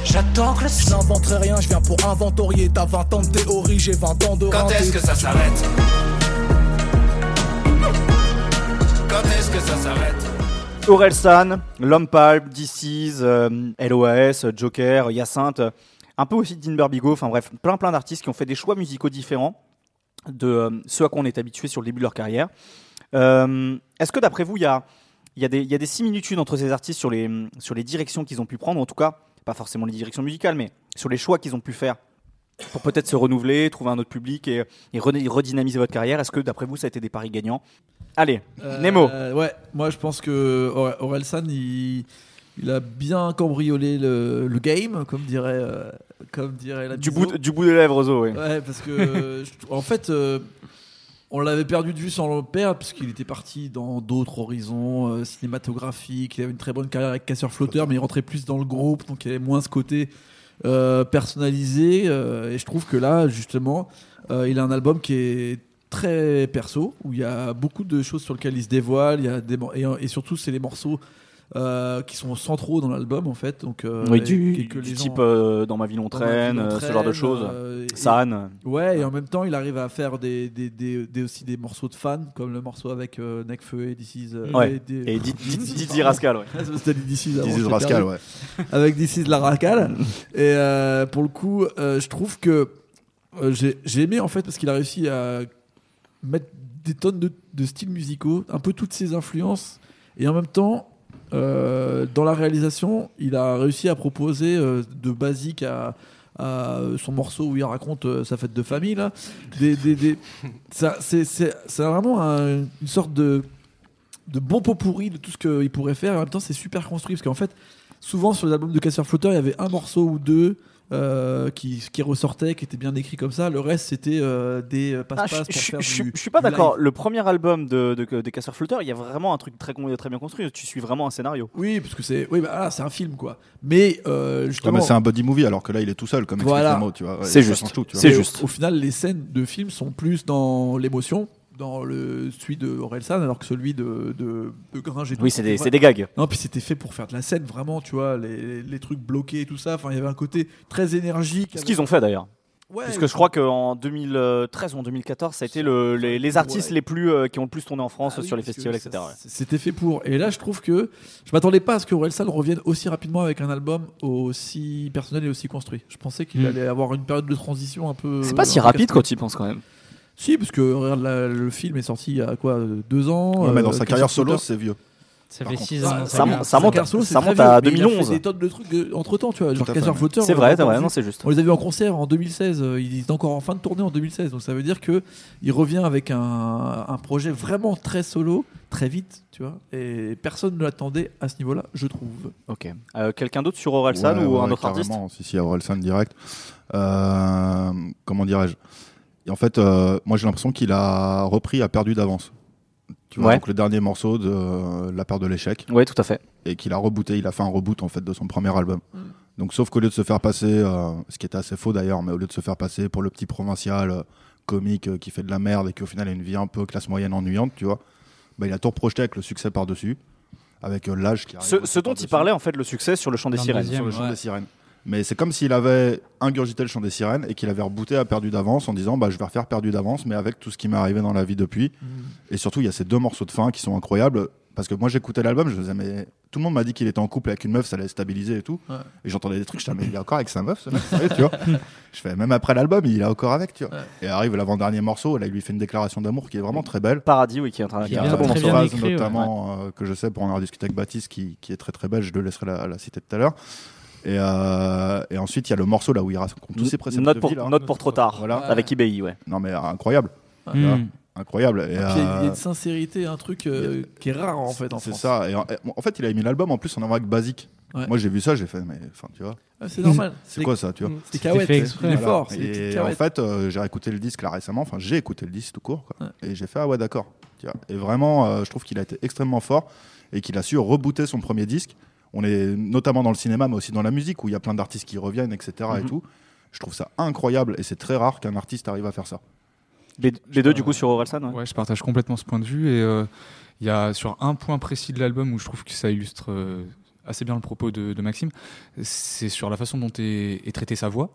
j'attends que le Je n'inventerai rien, je viens pour inventorier. T'as 20 ans de théorie, j'ai 20 ans de Quand est-ce que ça s'arrête? Orelsan, L'Homme Palme, DC's, euh, LOAS, Joker, Hyacinthe, un peu aussi Dean Barbigo, enfin bref, plein plein d'artistes qui ont fait des choix musicaux différents de euh, ce à quoi on est habitué sur le début de leur carrière. Euh, Est-ce que d'après vous, il y a, des- similitudes entre ces artistes sur les directions qu'ils ont pu prendre, en tout cas, pas forcément les directions musicales, mais sur les choix qu'ils ont pu faire pour peut-être se renouveler, trouver un autre public et, et re- redynamiser votre carrière Est-ce que d'après vous, ça a été des paris gagnants? Allez, Nemo. Euh, ouais, moi je pense que Ore- Orelsan il, il a bien cambriolé le, le game, comme dirait, euh, comme dirait la du bout, du bout des lèvres, Zo, oui. Ouais, parce que en fait, euh, on l'avait perdu de vue sans le perdre, parce qu'il était parti dans d'autres horizons euh, cinématographiques. Il avait une très bonne carrière avec Casseur Flotteur, mais il rentrait plus dans le groupe, donc il avait moins ce côté euh, personnalisé. euh, et je trouve que là, justement, euh, il a un album qui est très perso, où il y a beaucoup de choses sur lesquelles il se dévoile. Il y a des, et surtout, c'est les morceaux. Euh, qui sont centraux dans l'album en fait donc euh, Oui, et- du, et que du les gens- type euh, dans ma ville on traîne, on euh, ce genre de choses. euh, et- San. Ouais, et en même temps, il arrive à faire des, des, des, des- aussi des morceaux de fans, comme le morceau avec euh, Nekfeu et This Is. euh, Ouais. Et Di- Dizzy Rascal, ouais. Ouais, C'était This Is This Rascal, ouais. Avec This Is la Rascal. et euh, pour le coup, euh, je trouve que euh, j'ai j'ai aimé en fait parce qu'il a réussi à mettre des tonnes de, de styles musicaux, un peu toutes ses influences, et en même temps. Euh, dans la réalisation, il a réussi à proposer euh, de basique à, son morceau où il raconte euh, sa fête de famille des, c'est, vraiment un- une sorte de, de bon pot pourri de tout ce qu'il pourrait faire. En même temps, c'est super construit parce qu'en fait, souvent sur les albums de Casseur Flotteur, il y avait un morceau ou deux euh, qui, qui ressortaient, qui étaient bien écrits comme ça. Le reste, c'était euh, des euh, Ah, passe-passe je, pour je- faire je- du- je suis pas d'accord. Le premier album de, de, des Casseurs Flotteurs, il y a vraiment un truc très, très bien construit. Tu suis vraiment un scénario. Oui, parce que c'est, oui, bah, ah, c'est un film quoi. Mais euh, Ouais, justement, mais c'est un buddy movie alors que là il est tout seul comme Voilà. Tu vois. Ouais, C'est ça juste. tout, tu vois. Juste. Au, au final, les scènes de film sont plus dans l'émotion. Dans le celui de Orelsan, alors que celui de, de, de Gringe et tout, Oui, c'est des, des gags. non, puis c'était fait pour faire de la scène, vraiment, tu vois, les, les trucs bloqués et tout ça. Enfin, il y avait un côté très énergique. Ce qu'ils ont fait d'ailleurs. Ouais, Puisque je crois qu'en 2013 ou en 2014, ça a été le- les, les artistes Ouais. les plus, euh, qui ont le plus tourné en France Ah oui, sur les festivals, ça- etc. C'était fait pour. Et là, je trouve que je m'attendais pas à ce que Orelsan revienne aussi rapidement avec un album aussi personnel et aussi construit. Je pensais qu'il Mm. allait avoir une période de transition un peu. C'est pas si rapide quand tu y penses quand même. Si, parce que regarde, la- le film est sorti il y a quoi, euh, deux ans. Ouais, mais dans euh, sa carrière solo, c'est vieux. Ça Par fait contre, 6 Ça- ans. ça monte- ça monte- c'est ça très monte vieux, à mais il a 2011. fait des tonnes de trucs entre temps, tu vois. Genre à fait. Flotter, C'est on vrai, l'a c'est vrai, encore non, vu. c'est juste. On les a vus en concert en 2016. euh, Il est encore en fin de tournée en 2016. Donc ça veut dire que il revient avec un, un projet vraiment très solo, très vite, tu vois. Et personne ne l'attendait à ce niveau-là, je trouve. Ok. Euh, Quelqu'un d'autre sur Orelsan Ouais, ou ouais, un autre artiste? carrément. Si, si, Orelsan direct. Euh, comment dirais-je? Et En fait, euh, moi j'ai l'impression qu'il a repris à perdu d'avance. Tu vois, Ouais. donc le dernier morceau de euh, La paire de l'échec. Oui, tout à fait. Et qu'il a rebooté, il a fait un reboot en fait de son premier album. Mm. Donc sauf qu'au lieu de se faire passer, euh, ce qui était assez faux d'ailleurs, mais au lieu de se faire passer pour le petit provincial euh, comique euh, qui fait de la merde et qui au final a une vie un peu classe moyenne ennuyante, tu vois, bah, il a tout reprojeté avec le succès par-dessus, avec euh, l'âge qui arrive. Ce, dont il parlait en fait le succès sur le chant des sirènes. deuxième. sur le chant Ouais. des sirènes. Mais c'est comme s'il avait ingurgité le chant des sirènes et qu'il avait rebooté à perdu d'avance en disant bah je vais refaire perdu d'avance mais avec tout ce qui m'est arrivé dans la vie depuis. Et surtout il y a ces deux morceaux de fin qui sont incroyables parce que moi j'écoutais l'album, je me disais mais tout le monde m'a dit qu'il était en couple avec une meuf, ça allait stabiliser et tout. Ouais. Et j'entendais des trucs, je disais mais il est encore avec sa meuf ce mec, sérieux, tu vois. Je fais même après l'album, il est encore avec, tu vois. Ouais. Et arrive l'avant-dernier morceau, là il lui fait une déclaration d'amour qui est vraiment très belle. Paradis, oui, qui est en train Qui qui est est un bien- très bon très morceau. écrit, ouais. notamment euh, que je sais pour en avoir discuté avec Baptiste qui, qui est très très belle, je le laisserai la, la citer tout à l'heure. Et, euh, et ensuite il y a le morceau là où il raconte tous ses préceptes Note de pour, vie, là. note pour trop tard. Voilà. Avec IBI, ouais. Non mais incroyable, Hmm. incroyable. Et, Et puis, il y a- il y a euh, une sincérité, un truc euh, qui est rare en fait en c'est ça. Et en, en fait il a mis l'album en plus en avant avec Basique. Ouais. Moi j'ai vu ça, j'ai fait mais enfin tu vois, Ah, c'est normal. c'est quoi ça, tu vois? C'est fort. c'est des petites Et en fait, euh, j'ai écouté le disque là récemment. Enfin, j'ai écouté le disque tout court. quoi. Ouais. Et j'ai fait ah ouais d'accord. Et vraiment, euh, je trouve qu'il a été extrêmement fort et qu'il a su rebooter son premier disque. On est notamment dans le cinéma, mais aussi dans la musique où il y a plein d'artistes qui reviennent, etc. Et Mhm. tout. Je trouve ça incroyable et c'est très rare qu'un artiste arrive à faire ça. Les, les deux, du coup, sur Orelsan, ouais. Ouais, je partage complètement ce point de vue. Et euh, il y a sur un point précis de l'album où je trouve que ça illustre euh, assez bien le propos de, de Maxime, c'est sur la façon dont est, est traitée sa voix.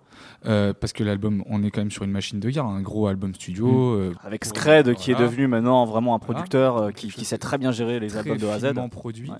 Euh, parce que l'album, on est quand même sur une machine de guerre, un gros album studio. euh, Avec Scred, qui est devenu maintenant vraiment un producteur euh, qui, qui sait très bien gérer les très albums de A à Z. finement produit Ouais.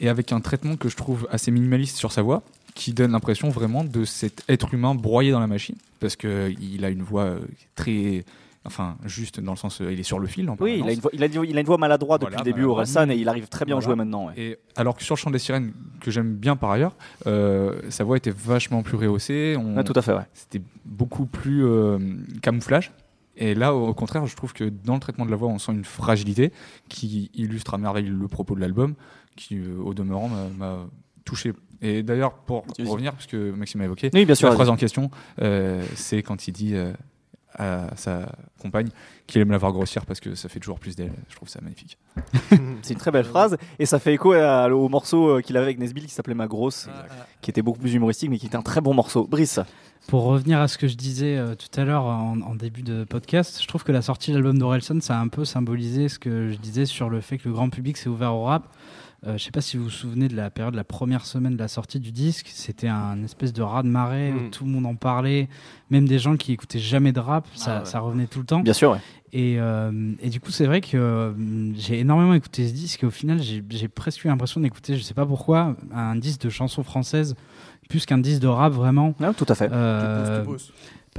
et avec un traitement que je trouve assez minimaliste sur sa voix qui donne l'impression vraiment de cet être humain broyé dans la machine parce que il a une voix très enfin juste dans le sens euh, il est sur le fil en Oui, il a, une voix, il, a, une- il a une voix maladroite depuis le début, maladroite. Orelsan, et il arrive très bien à jouer maintenant. ouais. et alors que sur le chant des sirènes que j'aime bien par ailleurs euh, sa voix était vachement plus rehaussée on- Ouais, tout à fait, ouais. c'était beaucoup plus euh, camouflage. Et là, au contraire, je trouve que dans le traitement de la voix, on sent une fragilité qui illustre à merveille le propos de l'album, qui, euh, au demeurant, m'a- touché. Et d'ailleurs, pour revenir, parce que Maxime a évoqué, Oui, bien sûr. la phrase en question, euh, c'est quand il dit euh, à sa compagne qu'il aime la voir grossir parce que ça fait toujours plus d'elle. Je trouve ça magnifique. C'est une très belle phrase, et ça fait écho à- au morceau euh, qu'il avait avec Nesbill qui s'appelait Ma Grosse, qui était beaucoup plus humoristique, mais qui était un très bon morceau. Brice, Pour revenir à ce que je disais euh, tout à l'heure en, en début de podcast, je trouve que la sortie de l'album d'Orelsan, ça a un peu symbolisé ce que je disais sur le fait que le grand public s'est ouvert au rap. Euh, je sais pas si vous vous souvenez de la période, la première semaine de la sortie du disque, c'était un espèce de raz-de-marée où Mm. tout le monde en parlait, même des gens qui écoutaient jamais de rap, ça, Ah ouais. ça revenait tout le temps. bien sûr, ouais. Et, euh, et du coup, c'est vrai que euh, j'ai énormément écouté ce disque et au final, j'ai presque eu l'impression d'écouter, je sais pas pourquoi, un disque de chansons françaises plus qu'un disque de rap vraiment. Ouais, tout à fait. Euh,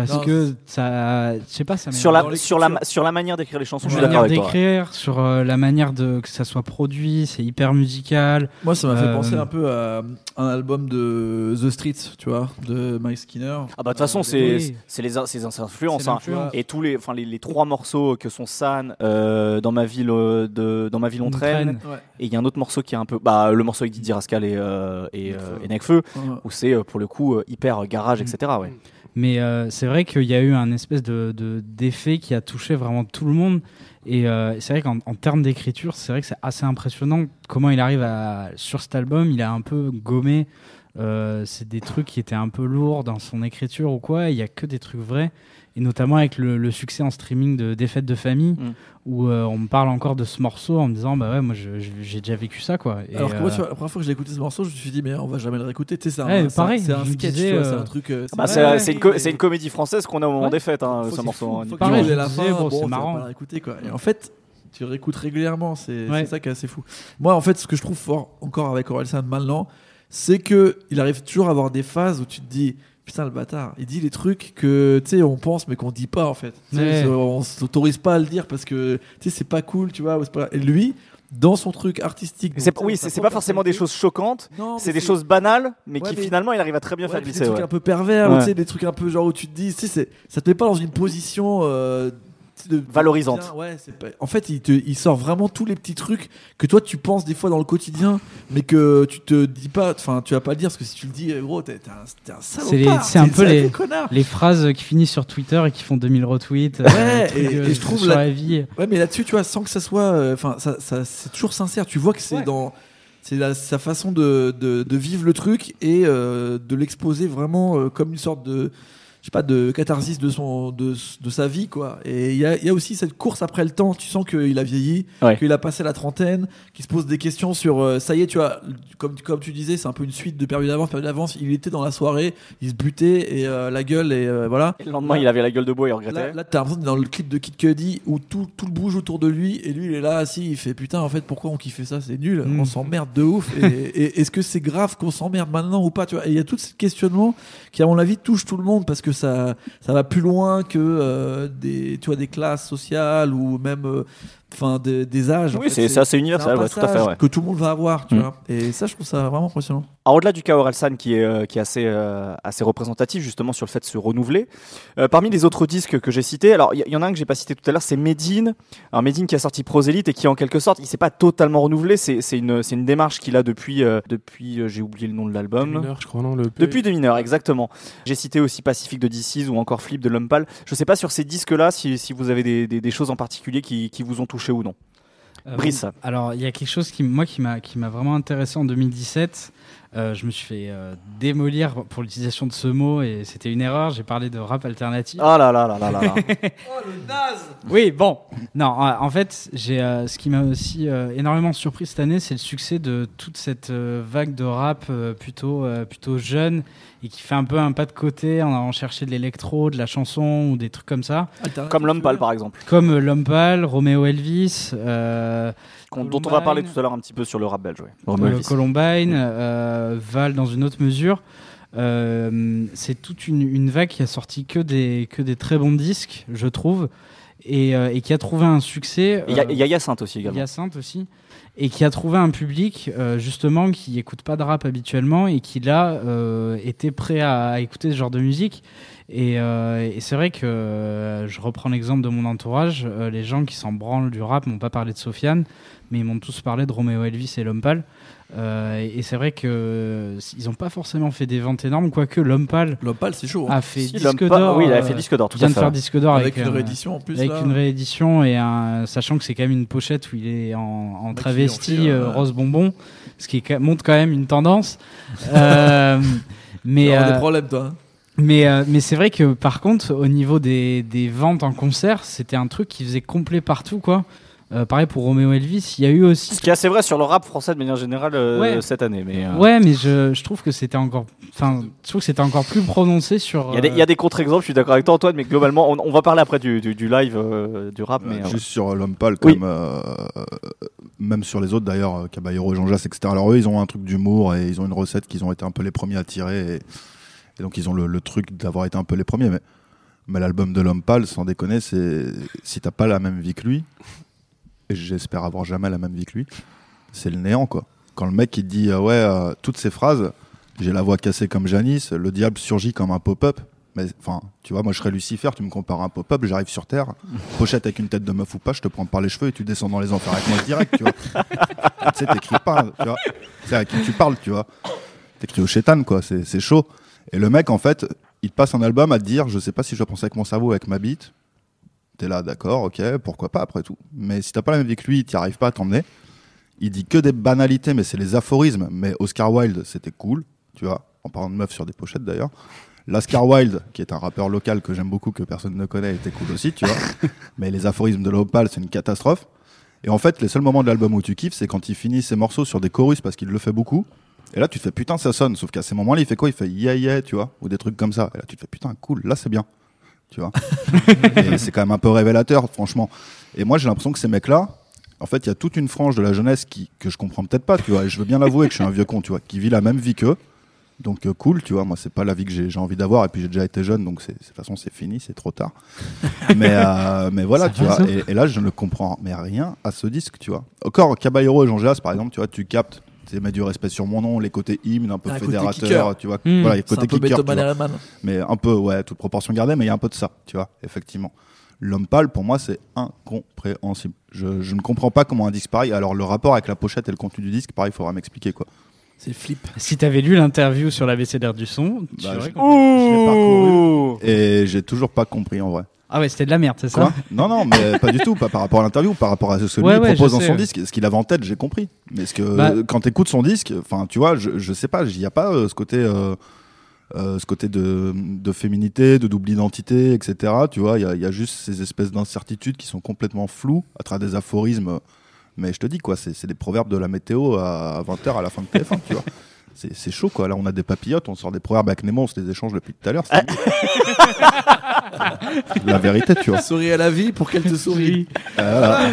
parce Non, que ça, je sais pas, ça Sur la, sur, la, sur la manière d'écrire les chansons, je suis la d'accord manière avec toi. d'écrire, sur euh, la manière de que ça soit produit, c'est hyper musical. Moi, ça m'a fait Euh, penser un peu à un album de The Streets, tu vois, de Mike Skinner. Ah bah de toute façon, c'est Oui. c'est les, c'est les influences. Hein. Et tous les, enfin les, les trois morceaux que sont San, euh, dans ma ville, euh, de, dans ma ville on On traîne. traîne. Ouais. Et il y a un autre morceau qui est un peu, bah le morceau avec Didier Rascal et euh, et, euh, et Nekfeu, Ouais. où c'est euh, pour le coup euh, hyper garage, etc. Ouais. Mais euh, c'est vrai qu'il y a eu un espèce de de- d'effet qui a touché vraiment tout le monde. Et euh, c'est vrai qu'en en termes d'écriture, c'est vrai que c'est assez impressionnant comment il arrive à sur cet album, il a un peu gommé euh, des trucs qui étaient un peu lourds dans son écriture ou quoi. Il y a que des trucs vrais. Et notamment avec le, le succès en streaming de Des fêtes de famille, Mm. où euh, on me parle encore de ce morceau en me disant Bah ouais, moi j'ai déjà vécu ça quoi. Et, Alors que moi, euh, la première fois que j'ai écouté ce morceau, je me suis dit, mais on va jamais le réécouter. Tu sais, c'est un, Ouais, pareil, un- un sketch, c'est un truc. euh, Bah, c'est une, co- comédie française qu'on a au moment Ouais. des fêtes, hein, ce morceau. faut- hein. Pareil, la fin, bon, c'est marrant. quoi. Et en fait, tu réécoutes régulièrement, c'est Ouais. c'est ça qui est assez fou. Moi, en fait, ce que je trouve fort encore avec Orelsan maintenant, c'est que il arrive toujours à avoir des phases où tu te dis. Putain, le bâtard, il dit les trucs que tu sais, on pense mais qu'on dit pas en fait. Ouais. On s'autorise pas à le dire parce que tu sais, c'est pas cool, tu vois. pas- Et lui, dans son truc artistique. Donc, Oui, c'est pas forcément des choses choquantes, c'est des choses banales, mais Ouais, qui mais- finalement il arrive à très bien Ouais, faire puis des glisser. trucs ouais. un peu pervers, ou Ouais. tu sais, des trucs un peu genre où tu te dis, tu sais, ça te met pas dans une position euh, de- Valorisante. Bien, ouais, c'est pas- En fait, il, te, il sort vraiment tous les petits trucs que toi tu penses des fois dans le quotidien, mais que tu te dis pas, enfin, tu vas pas le dire parce que si tu le dis, eh, gros, t'es un, un salopard. c'est un peu les- connard. les phrases qui finissent sur Twitter et qui font 2000 retweets. euh, Ouais, et- euh, et je trouve sur la- la vie. Ouais, mais là-dessus, tu vois, sans que ça soit. euh, Enfin, ça, ça- c'est toujours sincère. Tu vois que c'est Ouais. dans. C'est sa façon de, de, de vivre le truc et euh, de l'exposer vraiment euh, comme une sorte de. Je sais pas, de catharsis de, son, de, de sa vie, quoi. Et il y a, il y a aussi cette course après le temps. Tu sens qu'il a vieilli, Ouais. qu'il a passé la trentaine, qu'il se pose des questions sur. euh, ça y est, tu vois, comme, comme tu disais, c'est un peu une suite de période d'avance, période d'avance. Il était dans la soirée, il se butait et euh, la gueule, et euh, voilà. Et le lendemain, il avait la gueule de bois, il Là, regrettait. là t'as l'impression d'être dans le clip de Kid Cudi où tout, tout le bouge autour de lui et lui il est là assis, il fait putain en fait pourquoi on kiffait ça, c'est nul, Mm. on s'emmerde de ouf et, et est-ce que c'est grave qu'on s'emmerde maintenant ou pas tu vois? Et il y a tout ce questionnement qui à mon avis touche tout le monde parce que ça, ça va plus loin que euh, des, tu vois, des classes sociales ou même euh, enfin des, des âges. en Oui, fait. c'est c'est assez universel, un ouais, tout à fait. ouais. que tout le monde va avoir, tu Mm. vois. Et ça je trouve ça vraiment impressionnant. Alors, au-delà du cas Orelsan qui est, euh, qui est assez, euh, assez représentatif justement sur le fait de se renouveler, euh, parmi les autres disques que j'ai cités, alors il y, y en a un que j'ai pas cité tout à l'heure, c'est Medine. Alors Medine qui a sorti Prosélite et qui en quelque sorte, il s'est pas totalement renouvelé, c'est c'est une, c'est une démarche qu'il a depuis, euh, depuis euh, j'ai oublié le nom de l'album. Mineur, je crois, non, le EP. Depuis des mineurs, exactement. J'ai cité aussi Pacifique de DC's ou encore Flip de Lumpal. Je sais pas sur ces disques-là si, si vous avez des, des- des choses en particulier qui, qui vous ont touché ou non. Euh, Brice. Alors, il y a quelque chose qui, moi, qui m'a, qui m'a vraiment intéressé en 2017. Euh, je me suis fait euh, démolir pour l'utilisation de ce mot et c'était une erreur. J'ai parlé de rap alternatif. Ah là là là là là là. Oui, bon. Non, en en fait, j'ai, euh, ce qui m'a aussi euh, énormément surpris cette année, c'est le succès de toute cette euh, vague de rap euh, plutôt, euh, plutôt jeune et qui fait un peu un pas de côté en allant chercher de l'électro, de la chanson ou des trucs comme ça. Comme Lumpal par exemple, Comme euh, Lompal, Romeo Elvis, euh, dont on va parler tout à l'heure un petit peu sur le rap belge. ouais. euh, Romeo Elvis. Columbine, euh, Val dans une autre mesure. Euh, c'est toute une, une vague qui a sorti que des, que des très bons disques, je trouve, et, euh, et qui a trouvé un succès. Il y a- euh, il y a Hyacinthe aussi également. Hyacinthe aussi, et qui a trouvé un public euh, justement qui écoute pas de rap habituellement et qui là euh, était prêt à, à écouter ce genre de musique. Et, euh, et c'est vrai que euh, je reprends l'exemple de mon entourage, euh, les gens qui s'en branlent du rap m'ont pas parlé de Sofiane, mais ils m'ont tous parlé de Romeo Elvis et Lompal. Euh, et c'est vrai que ils ont pas forcément fait des ventes énormes, quoique c'est chaud. hein. a fait Si, disque d'or. oui, il a euh, fait disque d'or, tout vient de faire disque d'or Avec avec, une euh, réédition en plus. avec là. une réédition et un, sachant que c'est quand même une pochette où il est en, en travesti fait, euh, rose bonbon, ce qui montre quand même une tendance. Euh, mais euh, des problèmes toi. hein. mais euh, mais c'est vrai que par contre au niveau des, des ventes en concert, c'était un truc qui faisait complet partout quoi. Euh, pareil pour Romeo Elvis, il y a eu aussi Ce qui est assez vrai sur le rap français de manière générale euh, Ouais. cette année. Mais euh, Ouais, mais je, je trouve que c'était encore enfin, je trouve que c'était encore plus prononcé sur il y a des, il y a des contre-exemples. Je suis d'accord avec toi, Antoine, mais globalement, on, on va parler après du, du, du live euh, du rap. Mais euh, juste sur l'homme pâle, Oui. comme euh, même sur les autres d'ailleurs, Caballero, Jean Jass, etc. Alors eux, ils ont un truc d'humour et ils ont une recette qu'ils ont été un peu les premiers à tirer. Et, et donc ils ont le, le truc d'avoir été un peu les premiers. Mais, mais l'album de l'homme pâle, sans déconner, c'est si t'as pas la même vie que lui, et j'espère avoir jamais la même vie que lui, c'est le néant quoi. Quand le mec il dit euh, ouais euh, toutes ces phrases, j'ai la voix cassée comme Janice, le diable surgit comme un pop-up. Mais enfin, tu vois, moi je serais Lucifer, tu me compares à un pop-up, j'arrive sur Terre, pochette avec une tête de meuf ou pas, je te prends par les cheveux et tu descends dans les enfers avec moi direct, tu vois. tu sais, t'écris pas, tu vois. C'est à qui tu parles, tu vois. T'écris au chétan, quoi, c'est c'est chaud. Et le mec, en fait, il te passe un album à te dire, je sais pas si je dois penser avec mon cerveau ou avec ma bite. T'es là, d'accord, ok, pourquoi pas après tout. Mais si t'as pas la même vie que lui, t'y arrives pas à t'emmener. Il dit que des banalités, mais c'est les aphorismes. Mais Oscar Wilde, c'était cool, tu vois. en parlant de meufs sur des pochettes d'ailleurs. Lascar Wild, qui est un rappeur local que j'aime beaucoup, que personne ne connaît, était cool aussi, tu vois. Mais les aphorismes de l'Opal, c'est une catastrophe. Et en fait, les seuls moments de l'album où tu kiffes, c'est quand il finit ses morceaux sur des chorus parce qu'il le fait beaucoup. Et là, tu te fais putain, ça sonne. Sauf qu'à ces moments-là, il fait quoi? Il fait yeah yeah, tu vois, ou des trucs comme ça. Et là, tu te fais putain, cool, là, c'est bien. Tu vois Et c'est quand même un peu révélateur, franchement. Et moi, j'ai l'impression que ces mecs-là, en fait, il y a toute une frange de la jeunesse qui, que je comprends peut-être pas, tu vois. Et je veux bien l'avouer que je suis un vieux con, tu vois, qui vit la même vie qu'eux. Donc euh, cool, tu vois, moi c'est pas la vie que j'ai envie d'avoir et puis j'ai déjà été jeune donc de toute façon c'est fini, c'est trop tard. mais euh, mais voilà, tu vois, et, et là je ne comprends mais rien à ce disque, tu vois. Encore Caballero et Jean Jas par exemple, tu vois, tu captes, mets du respect sur mon nom, les côtés hymne un peu Un côté fédérateur, tu vois. Hmm. Voilà, il y a C'est côté un peu kicker, Beto tu vois. Mais un peu ouais, toute proportion gardée, mais il y a un peu de ça, tu vois, effectivement. L'homme pâle, pour moi, c'est incompréhensible. Je, je ne comprends pas comment un disque pareil. Alors, le rapport avec la pochette et le contenu du disque, pareil, il faudra m'expliquer quoi. C'est flip. Si t'avais lu l'interview sur l'ABCDR du son, tu Bah, aurais je- compris. Je l'ai parcouru Ouh et j'ai toujours pas compris en vrai. Ah ouais, c'était de la merde, c'est ça Quoi Non, non, mais pas du tout, pas par rapport à l'interview, par rapport à ce que lui Ouais, propose dans sais, son ouais. disque. Ce qu'il avait en tête, j'ai compris. Mais ce que Bah- quand t'écoutes son disque, enfin, tu vois, je, je sais pas, il y a pas euh, ce côté, euh, euh, ce côté de, de féminité, de double identité, etc. Tu vois, il y y a juste ces espèces d'incertitudes qui sont complètement floues à travers des aphorismes. Mais je te dis quoi, c'est c'est des proverbes de la météo à 20h à la fin de TF1, tu vois. C'est c'est chaud quoi. Là, on a des papillotes, on sort des proverbes avec Nemo, on se les échange depuis tout à l'heure. c'est la vérité, tu vois. Souris à la vie pour qu'elle te sourie. Euh, voilà.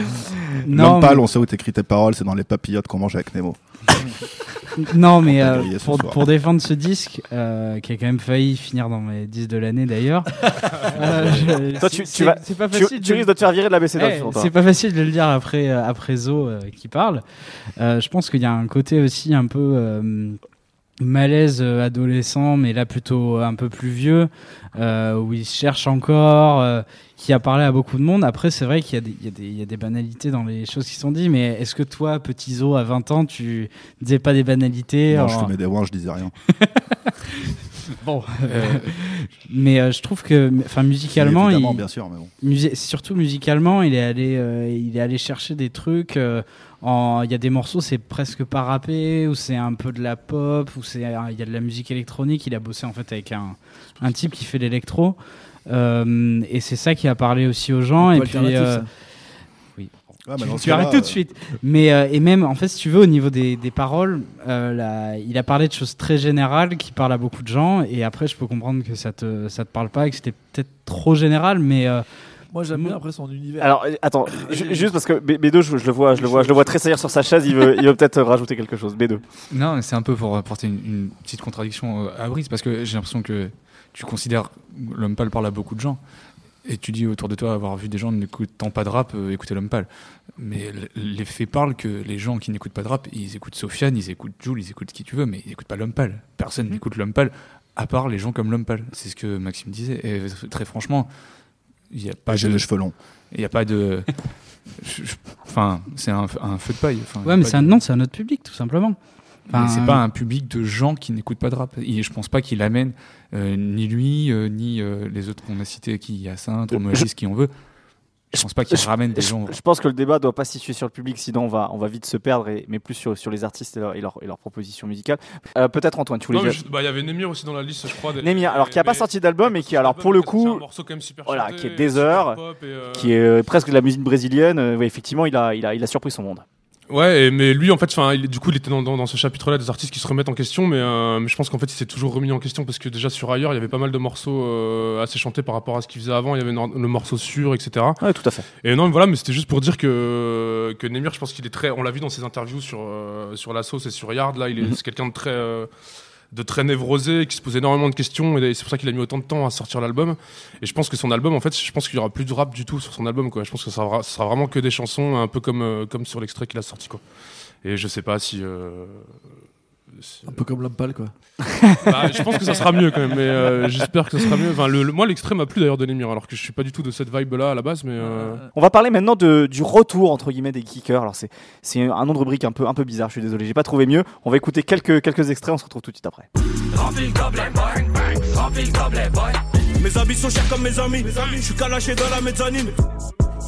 Non, pâle, mais- on sait où t'écris tes paroles, c'est dans les papillotes qu'on mange avec Nemo. Non, mais euh, pour, défendre ce disque, euh, qui a quand même failli finir dans mes 10 de l'année d'ailleurs. euh, je- Toi, tu- c'est- tu vas- c'est pas Tu, facile. tu de- risques de te faire virer de la BCD. Eh, c'est pas facile de le dire après, euh, après Zo euh, qui parle. Euh, je pense qu'il y a un côté aussi un peu euh, malaise euh, adolescent, mais là plutôt un peu plus vieux, euh, où il cherche encore, euh, qui a parlé à beaucoup de monde. Après, c'est vrai qu'il y, a des- il y, a des- il y a des banalités dans les choses qui sont dites, mais est-ce que toi, petit Zo, à 20 ans, tu disais pas des banalités Non, en- je fumais des ouins, je disais rien. Bon, euh, mais euh, je trouve que, enfin, musicalement, il, bien sûr, mais bon. Musi- surtout musicalement, il est allé, euh, il est allé chercher des trucs. euh, en- Il y a des morceaux, c'est presque pas rappé, ou c'est un peu de la pop, ou c'est, il y a de la musique électronique. Il a bossé en fait avec un, un type qui fait l'électro, euh, et c'est ça qui a parlé aussi aux gens. Et puis, euh, Ouais, mais tu, tu arrêtes tout de euh, suite. Mais euh, et même en fait, si tu veux, au niveau des, des paroles, euh, là, il a parlé de choses très générales qui parlent à beaucoup de gens. Et après, je peux comprendre que ça te ça te parle pas et que c'était peut-être trop général, mais euh, Moi, j'aime bien après son univers. Alors, attends, ju- juste parce que B- B2, je, je le vois, je le vois, je le vois tressaillir sur sa chaise. Il veut, il veut peut-être rajouter quelque chose. B2. Non, c'est un peu pour apporter une, une petite contradiction à Brice, parce que j'ai l'impression que tu considères l'homme pâle parle à beaucoup de gens. Et tu dis autour de toi avoir vu des gens n'écoutant pas de rap, euh, écouter l'homme pâle. Mais les faits parlent que les gens qui n'écoutent pas de rap, ils écoutent Sofiane, ils écoutent Jules, ils écoutent qui tu veux, mais ils n'écoutent pas l'homme pâle. Personne n'écoute l'homme pâle, à part les gens comme l'homme pâle. C'est ce que Maxime disait. Et très franchement, il n'y a pas J'ai de. les cheveux longs. Il n'y a pas de. Enfin, c'est un, un feu de paille. Enfin, y a ouais, mais c'est un non, c'est un autre public tout simplement. mais Enfin, c'est pas un public de gens qui n'écoutent pas de rap. Et je pense pas qu'il amène euh, ni lui, euh, ni euh, les autres qu'on a cités, qui Hyacinthe, Romagis, qui on veut. Je pense pas qu'il Je- ramène des gens. je pense que le débat doit pas se situer sur le public, sinon on va, on va vite se perdre, et, mais plus sur, sur les artistes et, leur- et leurs et leurs propositions musicales. Euh, peut-être Antoine, tu voulais Non, mais dire. juste- bah, il y avait Nemir aussi dans la liste, je crois. des- Némir, alors qui a pas mais- sorti d'album, et qui, alors pour le un coup, morceau quand même super voilà, chanté, qui est des heures, euh, qui est euh, presque de la musique brésilienne, euh, ouais, effectivement, il a, il, a, il a surpris son monde. Ouais, et- mais lui, en fait, enfin, du coup, il était dans, dans, dans ce chapitre-là des artistes qui se remettent en question, mais, euh, mais je pense qu'en fait, il s'est toujours remis en question parce que déjà sur ailleurs, il y avait pas mal de morceaux euh, assez chantés par rapport à ce qu'il faisait avant. Il y avait le morceau sûr, etc. Ouais, tout à fait. Et non, mais voilà, mais c'était juste pour dire que que Nemir, je pense qu'il est très, on l'a vu dans ses interviews sur euh, sur la sauce et sur Yard, là, il est, Mhm. c'est quelqu'un de très euh, de très névrosé, qui se pose énormément de questions, et c'est pour ça qu'il a mis autant de temps à sortir l'album. Et je pense que son album, en fait, je pense qu'il y aura plus de rap du tout sur son album, quoi. Je pense que ça sera, vraiment que des chansons, un peu comme euh, comme sur l'extrait qu'il a sorti, quoi. Et je sais pas si. euh, Un peu comme l'homme pâle, quoi. bah, je pense que ça sera mieux quand même, mais euh, j'espère que ça sera mieux. Enfin, le, le- moi, l'extrait m'a plu d'ailleurs de Nemir, alors que je suis pas du tout de cette vibe-là à la base, mais. euh, On va parler maintenant de, du retour entre guillemets des kickers. Alors c'est c'est un nom de rubrique un peu un peu bizarre. Je suis désolé, j'ai pas trouvé mieux. On va écouter quelques quelques extraits. On se retrouve tout de suite après. Remplis le gobelet, boy. Remplis le gobelet, boy. Mes habits sont chers comme mes amis. Je suis calaché dans la mezzanine.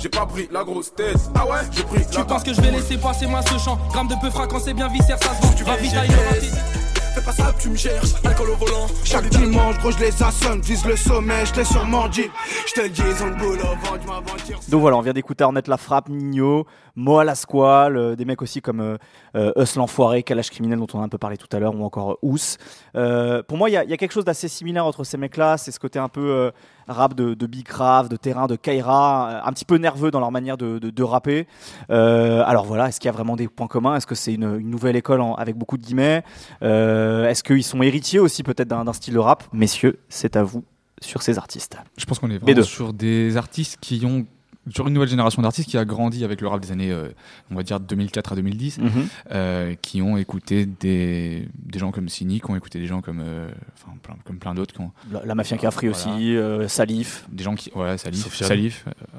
J'ai pas pris la grosse tête. Ah ouais, j'ai pris Tu penses que je vais laisser passer moi ce champ Gramme de peu quand c'est bien viscère, ça se vend. Tu vas vite ailleurs. Fais pas ça, tu me gères. Alcool au volant. Chaque dimanche, gros, je les assomme, vise le sommet, je l'ai sûrement dit. Je te le dis, ils ont le boulot, vendu m'aventure. Donc voilà, on vient d'écouter Ornette La Frappe, Nino, Moa La Squale, euh, des mecs aussi comme euh, euh, Us l'Enfoiré, Kalash Criminel dont on a un peu parlé tout à l'heure, ou encore euh, Ous. Euh, pour moi, il y, y a quelque chose d'assez similaire entre ces mecs-là, c'est ce côté un peu euh, rap de, de Big Rav, de Terrain, de Kaira, euh, un petit peu nerveux dans leur manière de, de, de rapper. Euh, alors voilà, est-ce qu'il y a vraiment des points communs? Est-ce que c'est une, une nouvelle école en- avec beaucoup de guillemets? Euh, Est-ce qu'ils sont héritiers aussi peut-être d'un d'un style de rap? Messieurs, c'est à vous sur ces artistes. Je pense qu'on est vraiment B2. sur des artistes qui ont sur une nouvelle génération d'artistes qui a grandi avec le rap des années, euh, on va dire 2004 à 2010, Mhm. euh, qui ont écouté des, des gens comme Cynic, qui ont écouté des gens comme, euh, enfin, plein, comme plein d'autres, qui ont La, la Mafia Cafri Voilà. aussi, euh, Salif. des gens qui, ouais, Salif, Sofiane. Salif, euh,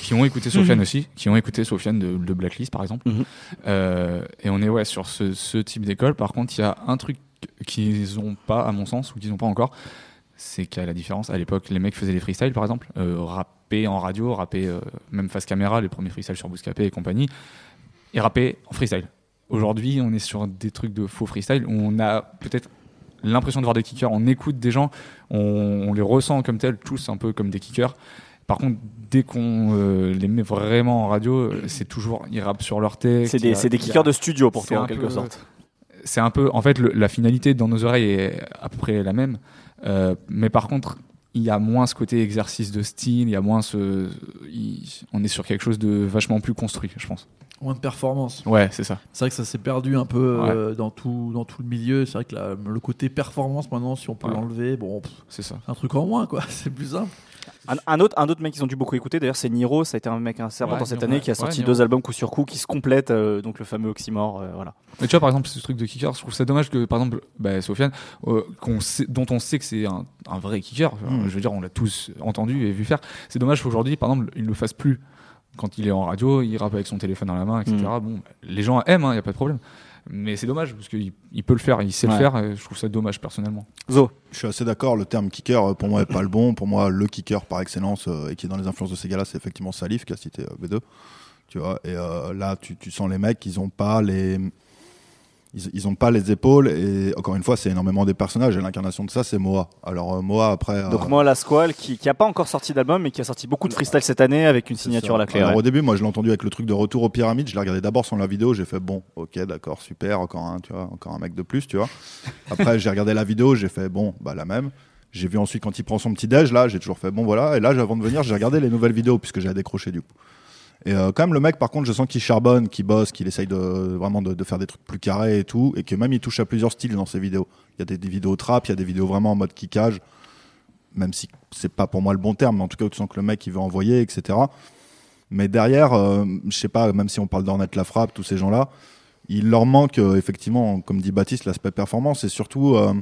qui ont écouté Sofiane aussi, qui ont écouté Sofiane de, de Blacklist par exemple. Mhm. Euh, et on est ouais sur ce, ce type d'école. Par contre, il y a un truc qu'ils ont pas, à mon sens, ou qu'ils n'ont pas encore, c'est qu'à la différence, à l'époque, les mecs faisaient des freestyles par exemple, euh, rapper en radio, rapper euh, même face caméra, les premiers freestyles sur Bouscapé et compagnie, et rapper en freestyle. Aujourd'hui, on est sur des trucs de faux freestyle où on a peut-être l'impression de voir des kickers, on écoute des gens, on, on les ressent comme tels, tous un peu comme des kickers. Par contre, dès qu'on euh, les met vraiment en radio, c'est toujours ils rappent sur leur texte. C'est des, des a- kickers de studio pour toi, en quelque peu- sorte. C'est un peu, en fait, le- la finalité dans nos oreilles est à peu près la même, Euh, mais par contre, il y a moins ce côté exercice de style, il y a moins ce, il- on est sur quelque chose de vachement plus construit, je pense. Moins de performance. Ouais, c'est ça. C'est vrai que ça s'est perdu un peu euh, dans, tout, dans tout le milieu. C'est vrai que la- le côté performance, maintenant, si on peut Ouais. l'enlever, bon, C'est ça. un truc en moins, quoi. C'est plus simple. Un, un autre, un autre mec qu'ils ont dû beaucoup écouter, d'ailleurs, c'est Niro. Ça a été un mec assez important Ouais, cette Niro, année qui a sorti Ouais, deux albums coup sur coup qui se complètent, euh, donc le fameux oxymore. euh, voilà. Mais tu vois, par exemple, ce truc de kicker, je trouve ça dommage que, par exemple, bah, Sofiane, euh, sait- dont on sait que c'est un, un vrai kicker, Mm. je veux dire, on l'a tous entendu et vu faire. C'est dommage qu'aujourd'hui, par exemple, il ne le fasse plus. Quand il est en radio, il rappe avec son téléphone dans la main, etc. Mm. Bon, les gens aiment, il n'y a pas de problème. Mais c'est dommage parce qu'il il peut le faire, il sait Ouais. le faire, et je trouve ça dommage personnellement. Zo. Je suis assez d'accord, le terme kicker euh, pour moi est pas le bon. Pour moi, le kicker par excellence euh, et qui est dans les influences de ces gars-là, c'est effectivement Salif qui a cité euh, V2. Tu vois, et euh, là, tu, tu sens les mecs, ils ont pas les. Ils, ils ont pas les épaules et encore une fois c'est énormément des personnages et l'incarnation de ça c'est Moa. Alors euh, Moa après euh, Donc moi, la Squall, qui, qui a pas encore sorti d'album, mais qui a sorti beaucoup de freestyle cette année avec une signature à la clé. Alors ouais. au début moi je l'ai entendu avec le truc de retour aux pyramides, je l'ai regardé d'abord sur la vidéo, j'ai fait bon ok d'accord super encore un tu vois encore un mec de plus tu vois. Après j'ai regardé la vidéo, j'ai fait bon bah la même. J'ai vu ensuite quand il prend son petit déj là, j'ai toujours fait bon voilà et là avant de venir j'ai regardé les nouvelles vidéos puisque j'ai décroché du coup. Et euh, quand même le mec par contre je sens qu'il charbonne, qu'il bosse, qu'il essaye de vraiment de, faire des trucs plus carrés et tout et que même il touche à plusieurs styles dans ses vidéos. Il y a des, des vidéos trap, il y a des vidéos vraiment en mode kickage même si c'est pas pour moi le bon terme, mais en tout cas, tu sens que le mec il veut envoyer, etc. Mais derrière, euh, je sais pas, même si on parle d'Ornette La Frappe, tous ces gens-là, il leur manque euh, effectivement, comme dit Baptiste, l'aspect performance et surtout euh,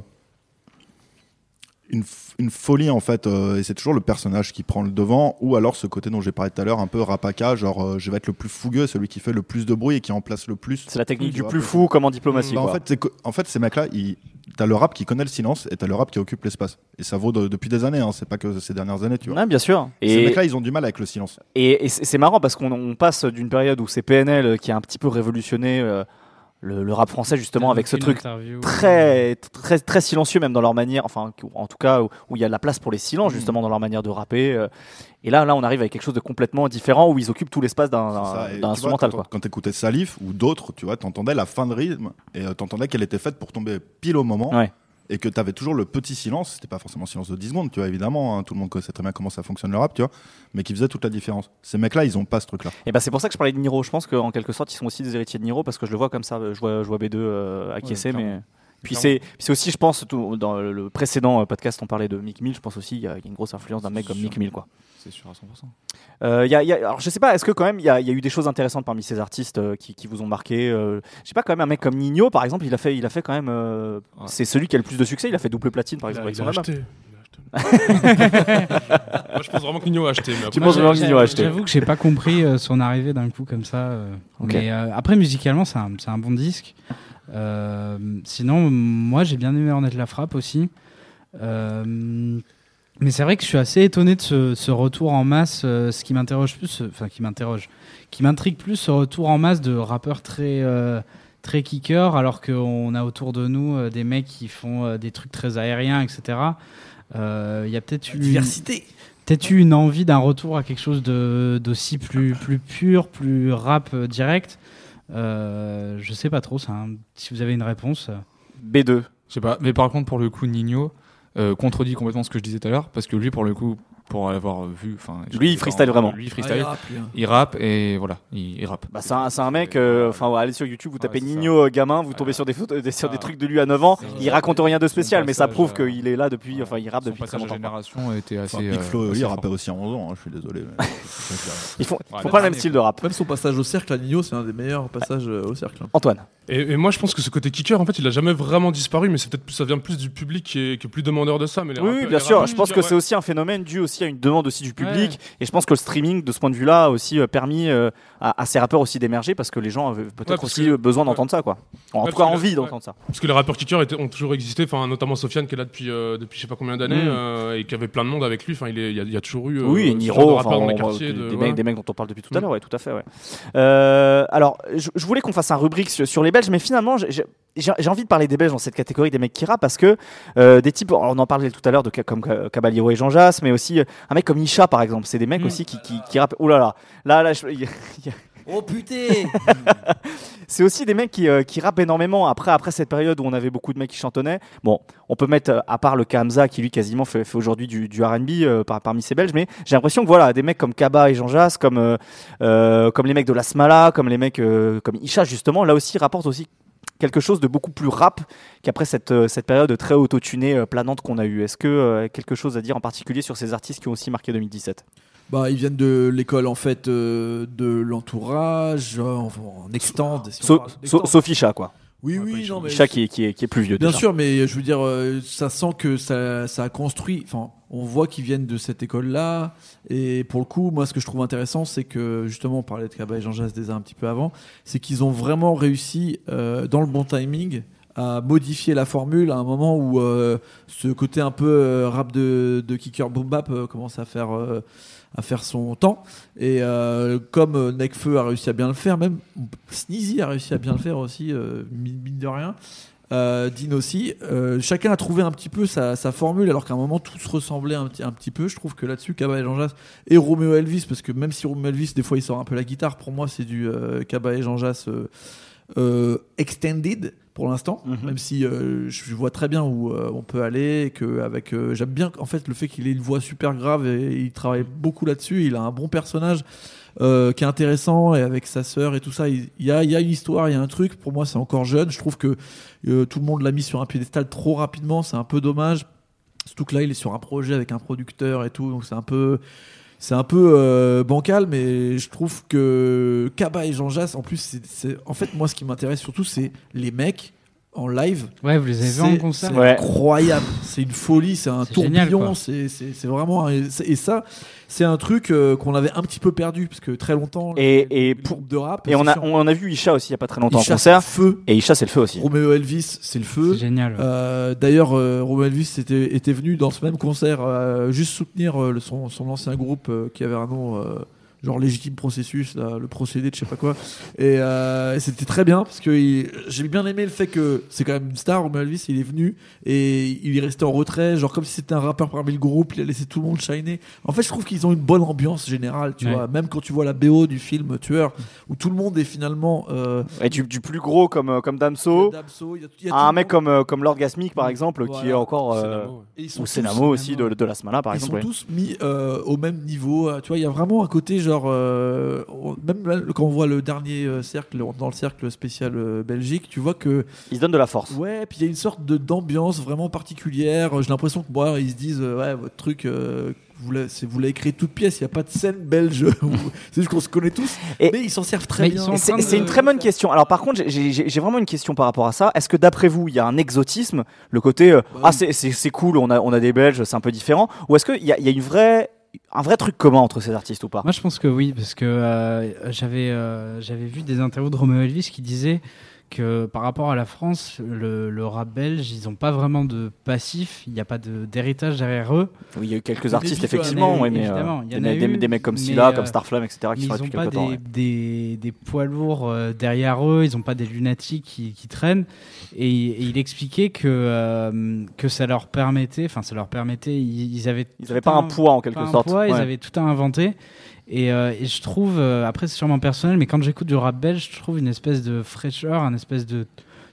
une, folie en fait. euh, et c'est toujours le personnage qui prend le devant, ou alors ce côté dont j'ai parlé tout à l'heure, un peu rapaka, genre euh, je vais être le plus fougueux, celui qui fait le plus de bruit et qui en place le plus. C'est la technique du plus fou comme en diplomatie. Bah, en quoi. fait, en fait, ces mecs-là, ils- t'as le rap qui connaît le silence et t'as le rap qui occupe l'espace. Et ça vaut de- depuis des années, hein, c'est pas que ces dernières années, tu vois. Ouais, bien sûr. Ces Et, mecs-là, ils ont du mal avec le silence. et, et c'est marrant parce qu'on on passe d'une période où c'est PNL qui a un petit peu révolutionné euh, le, le rap français justement avec ce truc interview. très très très silencieux même dans leur manière enfin en tout cas où il y a de la place pour les silences Mm. justement dans leur manière de rapper euh. et là là on arrive avec quelque chose de complètement différent où ils occupent tout l'espace d'un tu vois, instrumental quand, quoi Quand t'écoutais Salif ou d'autres, tu vois, t'entendais la fin de rythme et euh, t'entendais qu'elle était faite pour tomber pile au moment. Ouais. Et que t'avais toujours le petit silence, c'était pas forcément silence de 10 secondes, tu vois, évidemment, hein, tout le monde connaissait très bien comment ça fonctionne le rap, tu vois, mais qui faisait toute la différence. Ces mecs-là, ils ont pas ce truc-là. et ben c'est pour ça que je parlais de Niro je pense qu'en quelque sorte ils sont aussi des héritiers de Niro parce que je le vois comme ça je vois je vois B2 euh, acquiescer Ouais, mais puis c'est puis c'est aussi je pense tout- dans le précédent euh, podcast on parlait de Mick Mill je pense aussi il y, y a une grosse influence d'un mec comme. Mick Mill quoi C'est sûr à 100%. Euh, y a- y a- alors je sais pas, est-ce que quand même il y, a il y a eu des choses intéressantes parmi ces artistes euh, qui, qui vous ont marqué euh, Je sais pas, quand même un mec comme Nino par exemple, il a fait, il a fait quand même. euh, Ouais. C'est celui qui a le plus de succès. Il a fait double platine par Il exemple a, avec il a son acheté. il a acheté. Moi, je pense vraiment que Nino a acheté. Mais après, Tu penses vraiment que Nino a acheté J'avoue que j'ai pas compris euh, son arrivée d'un coup comme ça. euh. Mais euh, après, musicalement, c'est un, c'est un bon disque. Euh, sinon, moi, j'ai bien aimé Ornette la frappe aussi. Euh, mais c'est vrai que je suis assez étonné de ce, ce retour en masse. euh, ce qui m'interroge plus, euh, enfin, qui m'interroge, qui m'intrigue plus, ce retour en masse de rappeurs très, euh, très kicker, alors qu'on a autour de nous euh, des mecs qui font euh, des trucs très aériens, etc. Euh, Il y a peut-être une Diversité. peut-être eu une envie d'un retour à quelque chose d'aussi plus, plus pur, plus rap direct. Euh, je sais pas trop, ça, hein. si vous avez une réponse. euh. B2. Je sais pas, mais par contre, pour le coup, Nino contredit complètement ce que je disais tout à l'heure, parce que lui, pour le coup, pour l'avoir vu, enfin. Lui, il freestyle vraiment. Lui, Ah, freestyle. il rappe, lui, hein. il rappe et voilà, il, il rappe. Bah, c'est un, c'est un mec, euh, enfin, ouais, allez sur YouTube, vous tapez. Nino euh, gamin, vous tombez sur des photos, des, sur des Ah. trucs de lui à 9 ans. Il raconte rien de spécial, mais ça passage, prouve euh, qu'il est là depuis, enfin, il rappe depuis très longtemps. quoi. génération était assez. Enfin, Big euh, Flo, assez il rappait aussi à 11 ans, hein, je suis désolé. mais. Ils font, ils Ouais, font pas le même style de rap. Même son passage au cercle à Nino, c'est un des meilleurs passages euh, au cercle. hein. Antoine. Et, et moi, je pense que ce côté kicker, en fait, il a jamais vraiment disparu, mais c'est peut-être plus- ça vient plus du public qui est, qui est plus demandeur de ça. Oui, rappeurs- oui, bien sûr. Je pense que c'est aussi un phénomène dû aussi à une demande aussi du public. Et je pense que le streaming, de ce point de vue-là, a aussi euh, permis euh, à, à ces rappeurs aussi d'émerger parce que les gens avaient peut-être Ouais, aussi que- besoin ouais. d'entendre ça, quoi. En Ouais, tout cas, envie d'entendre ça. Parce que les rappeurs kickers étaient- ont toujours existé, enfin, notamment Sofiane qui est là depuis, euh, depuis je sais pas combien d'années Mm. euh, et qui avait plein de monde avec lui. Enfin, il, est- il y, a- il y a toujours eu. euh, Oui, Niro, de dans les quartiers. des, de- des mecs, des mecs dont on parle depuis tout à Mm. l'heure, ouais, tout à fait, ouais. Euh, alors, je, je voulais qu'on fasse un rubrique sur, sur les Belges, mais finalement, j'ai- envie de parler des Belges dans cette catégorie des mecs qui rappent parce que euh, des types, on en parlait tout à l'heure de comme Ca- Caballero et Jean Jass, mais aussi euh, un mec comme Isha par exemple, c'est des mecs Mm. aussi qui, qui, qui rappent. Ouh là là, là, là, je- a- y a- Oh putain c'est aussi des mecs qui, euh, qui rappent énormément. Après, après cette période où on avait beaucoup de mecs qui chantonnaient, bon, on peut mettre euh, à part le Kamza qui lui quasiment fait, aujourd'hui du, du R&B euh, par- parmi ces Belges, mais j'ai l'impression que voilà, des mecs comme Kaba et Jean Jass, comme euh, comme les mecs de la Smala, comme les mecs comme Isha justement, là aussi rapportent aussi quelque chose de beaucoup plus rap qu'après cette, cette période très autotunée, planante qu'on a eue. Est-ce que quelque chose à dire en particulier sur ces artistes qui ont aussi marqué 2017 Bah, ils viennent de l'école en fait euh, de l'entourage, euh, en, en extend. si. Sauf Isha, quoi. Oui, Ouais, oui, non, mais Isha qui est, qui, est, qui est plus vieux. Bien déjà. sûr, mais je veux dire, euh, ça sent que ça, ça a construit. Enfin, on voit qu'ils viennent de cette école-là. Et pour le coup, moi, ce que je trouve intéressant, c'est que justement, on parlait de Kaba et Jean Jass déjà un petit peu avant, c'est qu'ils ont vraiment réussi euh, dans le bon timing à modifier la formule à un moment où euh, ce côté un peu euh, rap de, de kicker boom bap euh, commence à faire euh, à faire son temps et euh, comme Nekfeu a réussi à bien le faire même Sneezy a réussi à bien le faire aussi euh, mine de rien euh, Dean aussi. Euh, chacun a trouvé un petit peu sa, sa formule, alors qu'à un moment tous ressemblaient un un petit peu. Je trouve que là-dessus, Kaba et Jean et Romeo Elvis, parce que même si Romeo Elvis, des fois, il sort un peu la guitare, pour moi, c'est du Kaba et Jean extended pour l'instant, Mhm. même si euh, je vois très bien où euh, on peut aller. et Que avec, euh, j'aime bien en fait le fait qu'il ait une voix super grave et il travaille beaucoup là-dessus. Il a un bon personnage qui est intéressant et avec sa sœur et tout ça, il il y a, il y a une histoire, il y a un truc. Pour moi, c'est encore jeune. Je trouve que tout le monde l'a mis sur un piédestal trop rapidement. C'est un peu dommage. Surtout que là, il est sur un projet avec un producteur et tout, donc c'est un peu. C'est un peu euh, bancal, mais je trouve que Kaba et Jean Jass, en plus, c'est- c'est en fait moi ce qui m'intéresse surtout, c'est les mecs en live. Ouais, vous les avez vus en C'est concert c'est Ouais. incroyable, c'est une folie, c'est un C'est tourbillon, c'est c'est- c'est vraiment un- et ça, c'est un truc euh, qu'on avait un petit peu perdu parce que très longtemps. Et- et pour- de rap. Et on a, sûr, on a vu Isha aussi il y a pas très longtemps Isha, en concert. c'est le feu. Et Isha, c'est le feu aussi. Romeo Elvis, c'est le feu. C'est génial. ouais. Euh, D'ailleurs, euh, Romeo Elvis était, était venu dans ce même concert euh, juste soutenir euh, le- son, son ancien groupe euh, qui avait un nom euh, genre légitime processus, là, le procédé de je sais pas quoi. Et, euh, et c'était très bien parce que il- j'ai bien aimé le fait que c'est quand même une star, Romeo Elvis, il est venu et il est resté en retrait, genre comme si c'était un rappeur parmi le groupe, il a laissé tout le monde shiner. En fait, je trouve qu'ils ont une bonne ambiance générale, tu Ouais. vois. Même quand tu vois la BO du film Tueur, où tout le monde est finalement. Euh, Et du, du plus gros comme, euh, comme Damso, Damso, il y a- y a à un mec monde. comme, comme Lord Gasmic par exemple, qui est encore. Euh, ils sont ou Senamo aussi de, de la Smala par ils exemple. sont ouais. tous mis euh, au même niveau. Tu vois, il y a vraiment un côté genre, euh, on- même là, quand on voit le dernier euh, cercle dans le cercle spécial euh, Belgique, tu vois que Ils se donnent de la force. ouais, puis il y a une sorte de d'ambiance vraiment particulière. J'ai l'impression que moi, ils se disent euh, ouais, votre truc. euh, vous l'avez c'est- vous l'avez créé toute pièce, il n'y a pas de scène belge. où- c'est juste qu'on se connaît tous, Et- mais ils s'en servent très Mais ils bien. sont en Et C'est train de- c'est une très bonne question. Alors par contre, j'ai- j'ai j'ai vraiment une question par rapport à ça. Est-ce que d'après vous, il y a un exotisme, le côté euh, Bah ah oui. c'est- c'est c'est cool, on a on a des Belges, c'est un peu différent, ou est-ce qu'il y a, il y a une vraie un vrai truc commun entre ces artistes ou pas? Moi, je pense que oui, parce que euh, j'avais euh, j'avais vu des interviews de Romeo Elvis qui disaient que par rapport à la France, le, le rap belge, ils n'ont pas vraiment de passif, il n'y a pas de- d'héritage derrière eux. Oui, il y a eu quelques artistes, bifs, effectivement, ouais, ouais, mais euh, il y en a des- eu, des mecs comme Scylla, euh, comme Starflame, etc., qui sont ils là n'ont depuis pas quelques temps. des, ouais. des, des poids lourds euh, derrière eux, ils n'ont pas des lunatiques qui, qui traînent. Et, et il expliquait que, euh, que ça leur permettait, enfin ça leur permettait, ils, ils avaient Ils n'avaient pas un poids en quelque sorte. poids, ils avaient tout à inventer. Et, euh, et je trouve, euh, après c'est sûrement personnel, mais quand j'écoute du rap belge, je trouve une espèce de fraîcheur, un espèce de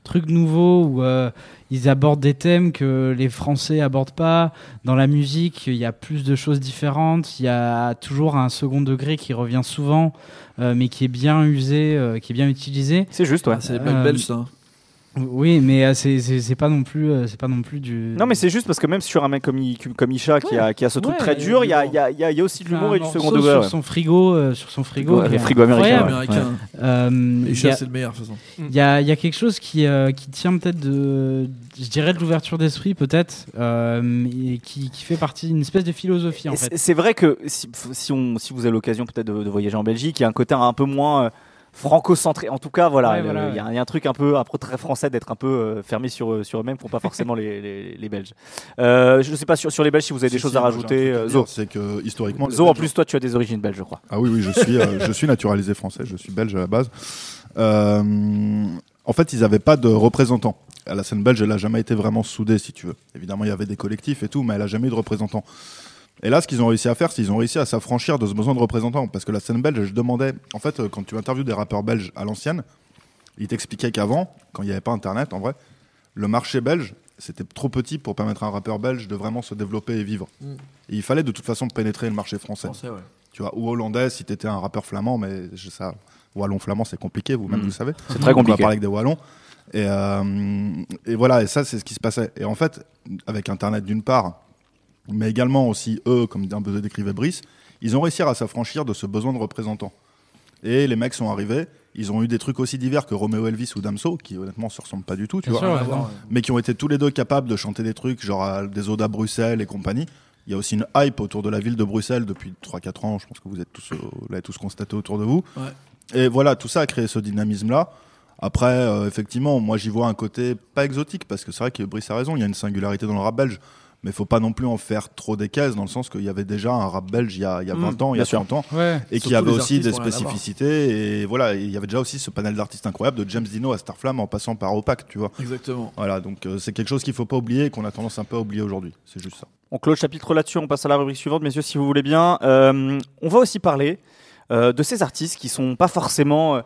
truc nouveau où euh, ils abordent des thèmes que les Français abordent pas. Dans la musique, il y a plus de choses différentes. Il y a toujours un second degré qui revient souvent, euh, mais qui est bien usé, euh, qui est bien utilisé. C'est juste, ouais. C'est Euh, belges, ça. Oui, mais euh, c'est- c'est c'est pas non plus, euh, c'est pas non plus du. Non, mais c'est juste parce que même sur un mec comme, I- comme Isha qui, a, qui a ce truc Ouais, très il y a dur, du il y a, lourd. il y a- il y a- il y a aussi de l'humour et du second degré. sur ouais. son frigo, euh, sur son frigo, Ouais, qui est frigo américain, incroyable. Américain. Euh, Et il y Isha, a- c'est le meilleur, de toute façon. il y a, il y a quelque chose qui, euh, qui tient peut-être de, je dirais de l'ouverture d'esprit peut-être, euh, et qui, qui fait partie d'une espèce de philosophie en Et fait. c'est- C'est vrai que si, si, on, si vous avez l'occasion peut-être de, de voyager en Belgique, il y a un côté un peu moins euh, franco-centré. En tout cas, voilà, Ouais, le- voilà, il y, a ouais. il y a un truc un peu, un peu très français d'être un peu euh, fermé sur, eux- sur eux-mêmes pour pas forcément les, les, les Belges. Euh, je ne sais pas sur, sur les Belges si vous avez des Si, choses si, à rajouter. euh, Zo, C'est que historiquement. Zo, en plus, toi, tu as des origines belges, je crois. Ah oui, oui, je suis, euh, je suis naturalisé français, je suis belge à la base. Euh, en fait, ils n'avaient pas de représentants. À la scène belge, elle n'a jamais été vraiment soudée, si tu veux. Évidemment, il y avait des collectifs et tout, mais elle n'a jamais eu de représentants. Et là, ce qu'ils ont réussi à faire, c'est qu'ils ont réussi à s'affranchir de ce besoin de représentants. Parce que la scène belge, je demandais, en fait, quand tu interviews des rappeurs belges à l'ancienne, ils t'expliquaient qu'avant, quand il n'y avait pas Internet, en vrai, le marché belge, c'était trop petit pour permettre à un rappeur belge de vraiment se développer et vivre. Mm. Et il fallait de toute façon pénétrer le marché français Français, ouais. tu vois, ou hollandais si t'étais un rappeur flamand, mais je- ça, wallon flamand c'est compliqué, vous-même Mm. vous le savez. C'est très On va compliqué. parler avec des wallons. Et, euh, et voilà, et ça c'est ce qui se passait. Et en fait, avec Internet d'une part, mais également aussi eux, comme un peu décrivait Brice, ils ont réussi à s'affranchir de ce besoin de représentants. Et les mecs sont arrivés, ils ont eu des trucs aussi divers que Romeo Elvis ou Damso, qui honnêtement se ressemblent pas du tout, tu Bien vois sûr, Ah, ouais. mais qui ont été tous les deux capables de chanter des trucs, genre des odes à Bruxelles et compagnie. Il y a aussi une hype autour de la ville de Bruxelles depuis 3-4 ans, je pense que vous êtes tous, euh, vous l'avez tous constaté autour de vous. Ouais. Et voilà, tout ça a créé ce dynamisme-là. Après, euh, effectivement, moi j'y vois un côté pas exotique, parce que c'est vrai que Brice a raison, il y a une singularité dans le rap belge, mais il faut pas non plus en faire trop des caisses, dans le sens qu'il y avait déjà un rap belge il y a, il y a Mmh, 20 ans, il y a sûr. 30 ans, Ouais. et qui avait aussi des spécificités, et voilà, il y avait déjà aussi ce panel d'artistes incroyables de James Dino à Starflame en passant par Opac, tu vois. Exactement. Voilà, donc euh, c'est quelque chose qu'il faut pas oublier et qu'on a tendance un peu à oublier aujourd'hui. C'est juste ça. On clôt le chapitre là-dessus, on passe à la rubrique suivante, messieurs, si vous voulez bien. Euh, on va aussi parler euh, de ces artistes qui sont pas forcément euh,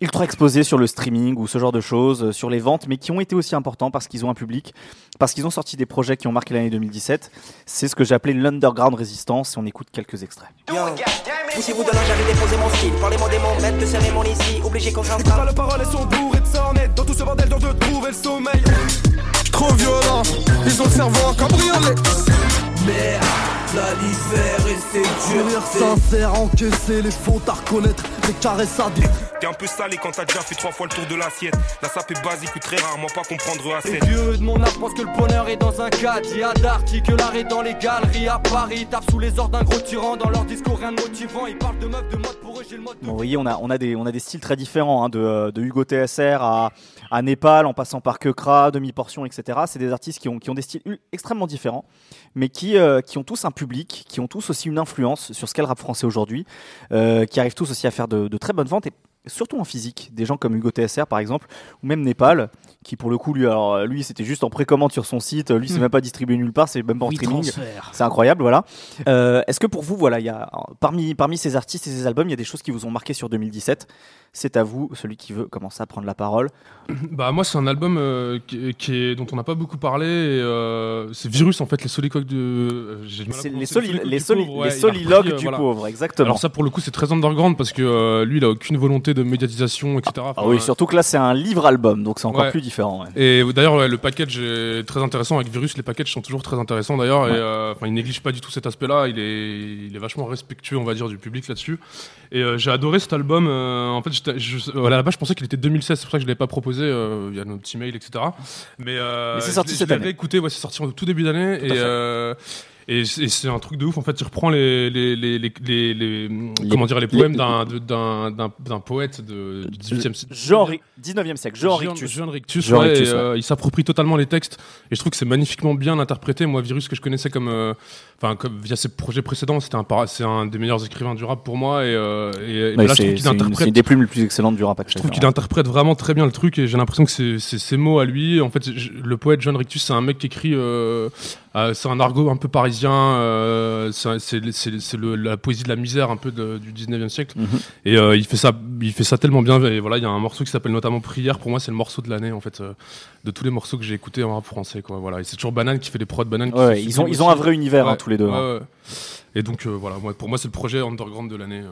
ultra exposés sur le streaming ou ce genre de choses, euh, sur les ventes, mais qui ont été aussi importants parce qu'ils ont un public, parce qu'ils ont sorti des projets qui ont marqué l'année 2017. C'est ce que j'ai appelé l'underground résistance, et on écoute quelques extraits. Poussez-vous de là, j'avais déposé mon style. Parlez-moi des mots, maître de cérémonie ici. Obligé qu'on s'en Pas les paroles, elles sont bourrées de sornettes. Dans tout ce bordel, dur de trouver le sommeil. Trop violent, ils ont le cerveau en cabriolet. Merde, la l'hiver et c'est dur. Sourire sincère, encaisser les fautes à reconnaître. Des caresses sadiques. T'es un peu salé quand t'as déjà fait trois fois le tour de l'assiette. La sape est basique ou très rarement pas comprendre à Les vieux de mon âge pensent que le bonheur est dans un cadre. Il y a que l'art est dans les galeries à Paris. Tapent sous les ordres d'un gros tyran. Dans leur discours, rien de motivant. Ils parlent de meufs, de mode. Pour eux, j'ai le mode de Bon, vous voyez, on a, on a, des, on a des styles très différents, hein, de, euh, de Hugo TSR à, à Népal, en passant par Kekra, Demi-Portion, etc. C'est des artistes qui ont, qui ont des styles extrêmement différents, mais qui, euh, qui ont tous un public, qui ont tous aussi une influence sur ce qu'est le rap français aujourd'hui, euh, qui arrivent tous aussi à faire de, de très bonnes ventes, et surtout en physique. Des gens comme Hugo TSR, par exemple, ou même Népal, qui pour le coup, lui, alors, euh, lui c'était juste en précommande sur son site, lui, c'est même pas distribué nulle part, c'est même pas en Oui, streaming. transfert. C'est incroyable, voilà. Euh, Est-ce que pour vous, voilà, il y a parmi parmi ces artistes et ces albums, il y a des choses qui vous ont marqué sur 2017 C'est à vous, celui qui veut commencer à prendre la parole. Bah moi c'est un album euh, qui, qui est, dont on n'a pas beaucoup parlé. euh, c'est Virus en fait les soliloques de. euh, C'est les, soli- soliloques les, du soli- pauvre, les ouais, il a soliloques repris, du voilà. pauvre, exactement. Alors ça pour le coup c'est très underground parce que euh, lui il a aucune volonté de médiatisation etc. ah Enfin, oui, surtout que là c'est un livre-album, donc c'est encore Ouais. plus différent. ouais. Et d'ailleurs, ouais, le package est très intéressant. Avec Virus, les packages sont toujours très intéressants d'ailleurs. Ouais. Et euh, il néglige pas du tout cet aspect-là. Il est, il est vachement respectueux, on va dire, du public là-dessus. Et euh, j'ai adoré cet album. euh, en fait, je, voilà, à la base, je pensais qu'il était 2016. C'est pour ça que je l'avais pas proposé. euh, Il y a notre petit mail, etc. Mais, euh, Mais c'est je sorti l'ai- cette je année. écouté. Ouais, c'est sorti en tout début d'année. Et euh, Et, c'est- et c'est un truc de ouf. En fait, il reprend les, les, les, les, les- les- comment dire, les poèmes d'un, poète de, du 18e siècle. Jean 19e siècle, Jean Jean- Rictus. Jean Rictus, Jean ouais, Rictus, et, ouais. euh, il s'approprie totalement les textes et je trouve que c'est magnifiquement bien interprété. Moi, Virus que je connaissais comme, euh, enfin, comme via ses projets précédents, c'était un, c'est un des meilleurs écrivains du rap pour moi et, euh, et, et Ouais, là, je trouve c'est qu'il une, c'est interprète une des plumes les plus excellentes du rap je trouve qu'il interprète vraiment très bien le truc et j'ai l'impression que c'est ses mots à lui. En fait, je- le poète John Rictus, c'est un mec qui écrit, euh, euh, c'est un argot un peu parisien, euh, c'est la poésie de la misère un peu de- du 19e siècle. Mhm. Et euh, il fait ça, il fait ça tellement bien. Et voilà, il y a un morceau qui s'appelle notamment Prière. Pour moi, c'est le morceau de l'année en fait, euh, de tous les morceaux que j'ai écoutés en rap français. Quoi. Voilà, et c'est toujours Banane qui fait des prods Banane. Ouais, ils ont- ils ont un vrai univers, hein, tous les deux, hein. Et donc voilà, moi, pour moi, c'est le projet underground de l'année.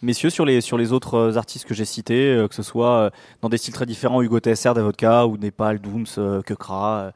Messieurs, sur les, sur les autres artistes que j'ai cités, que ce soit dans des styles très différents, Hugo TSR, Davodka ou Népal, Dooms, Kekra, euh,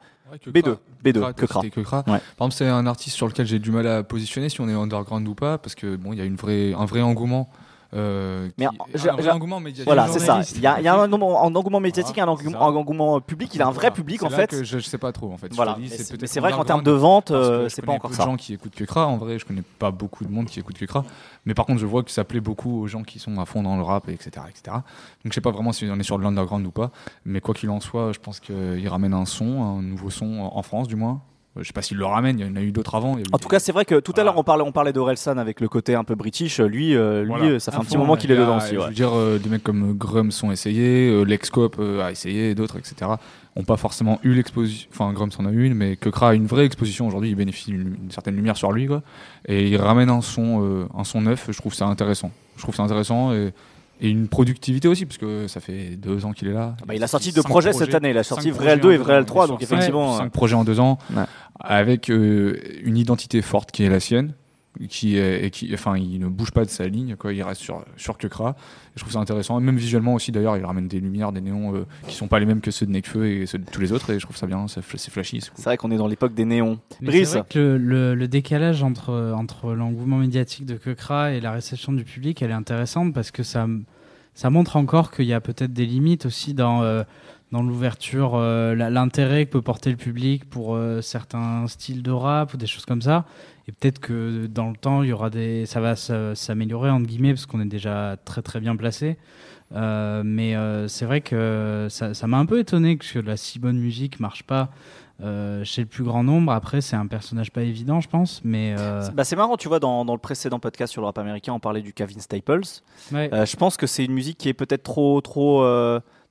B2, B2, Kekra, Kekra. c'était Kekra. Ouais. Par exemple, c'est un artiste sur lequel j'ai du mal à positionner si on est underground ou pas, parce que bon, il y a une vraie, un vrai engouement. Euh, Mais qui- un engouement médiatique. Voilà, c'est ça. Il y a, il y a un, engouement, médiatique, un engouement, un engouement public. Il a un vrai Voilà. public en là fait. que je, je sais pas trop en fait. Voilà. Mais c'est- vrai qu'en termes de vente, que euh, c'est pas encore peu ça. de gens qui écoutent Kekra. En vrai, je connais pas beaucoup de monde qui écoute Kekra. Mais par contre, je vois que ça plaît beaucoup aux gens qui sont à fond dans le rap, etc., etc. Donc je sais pas vraiment si on est sur de l'underground ou pas. Mais quoi qu'il en soit, je pense qu'il ramène un son, un nouveau son en France du moins. Euh, Je sais pas s'il le ramène. Il y en a eu d'autres avant. eu En des- tout cas, c'est vrai que tout à l'heure on parlait, on parlait d'Orelsan avec le côté un peu british. Lui, euh, lui, Voilà. euh, ça fait un petit moment qu'il est dedans aussi. Je ouais. veux dire, euh, des mecs comme Grum sont essayés, euh, Lexcope euh, a essayé, et d'autres, etc. Ont pas forcément eu l'exposition. Enfin, Grum en a eu une, mais Kekra a une vraie exposition aujourd'hui. Il bénéficie d'une certaine lumière sur lui, quoi. Et il ramène un son, un son neuf. Je trouve ça intéressant. Je trouve ça intéressant et, et une productivité aussi, parce que ça fait deux ans qu'il est là. Bah, il a sorti deux cinq projets cette année. Il a sorti cinq L2 projets et L3, ans. donc Cinq- effectivement, cinq euh, projets en deux ans, Ouais. avec euh, une identité forte qui est la sienne qui est, et qui, enfin, il ne bouge pas de sa ligne, quoi. Il reste sur sur Kekra. Je trouve ça intéressant. Et même visuellement aussi, d'ailleurs, il ramène des lumières, des néons euh, qui sont pas les mêmes que ceux de Nekfeu et ceux de tous les autres. Et je trouve ça bien. C'est flashy. C'est cool. Vrai qu'on est dans l'époque des néons. Mais Brice, c'est vrai que le, le- le décalage entre, entre l'engouement médiatique de Kekra et la réception du public, elle est intéressante parce que ça, ça montre encore qu'il y a peut-être des limites aussi dans, euh, dans l'ouverture, euh, l'intérêt que peut porter le public pour euh, certains styles de rap ou des choses comme ça. Et peut-être que dans le temps, il y aura des, ça va s'améliorer entre guillemets parce qu'on est déjà très très bien placé. Euh, mais euh, c'est vrai que ça m'a un peu étonné que la si bonne musique marche pas euh, chez le plus grand nombre. Après, c'est un personnage pas évident, je pense, mais euh, Bah, c'est marrant, tu vois, dans, dans le précédent podcast sur le rap américain, on parlait du Kevin Staples. Ouais. Euh, je pense que c'est une musique qui est peut-être trop, trop,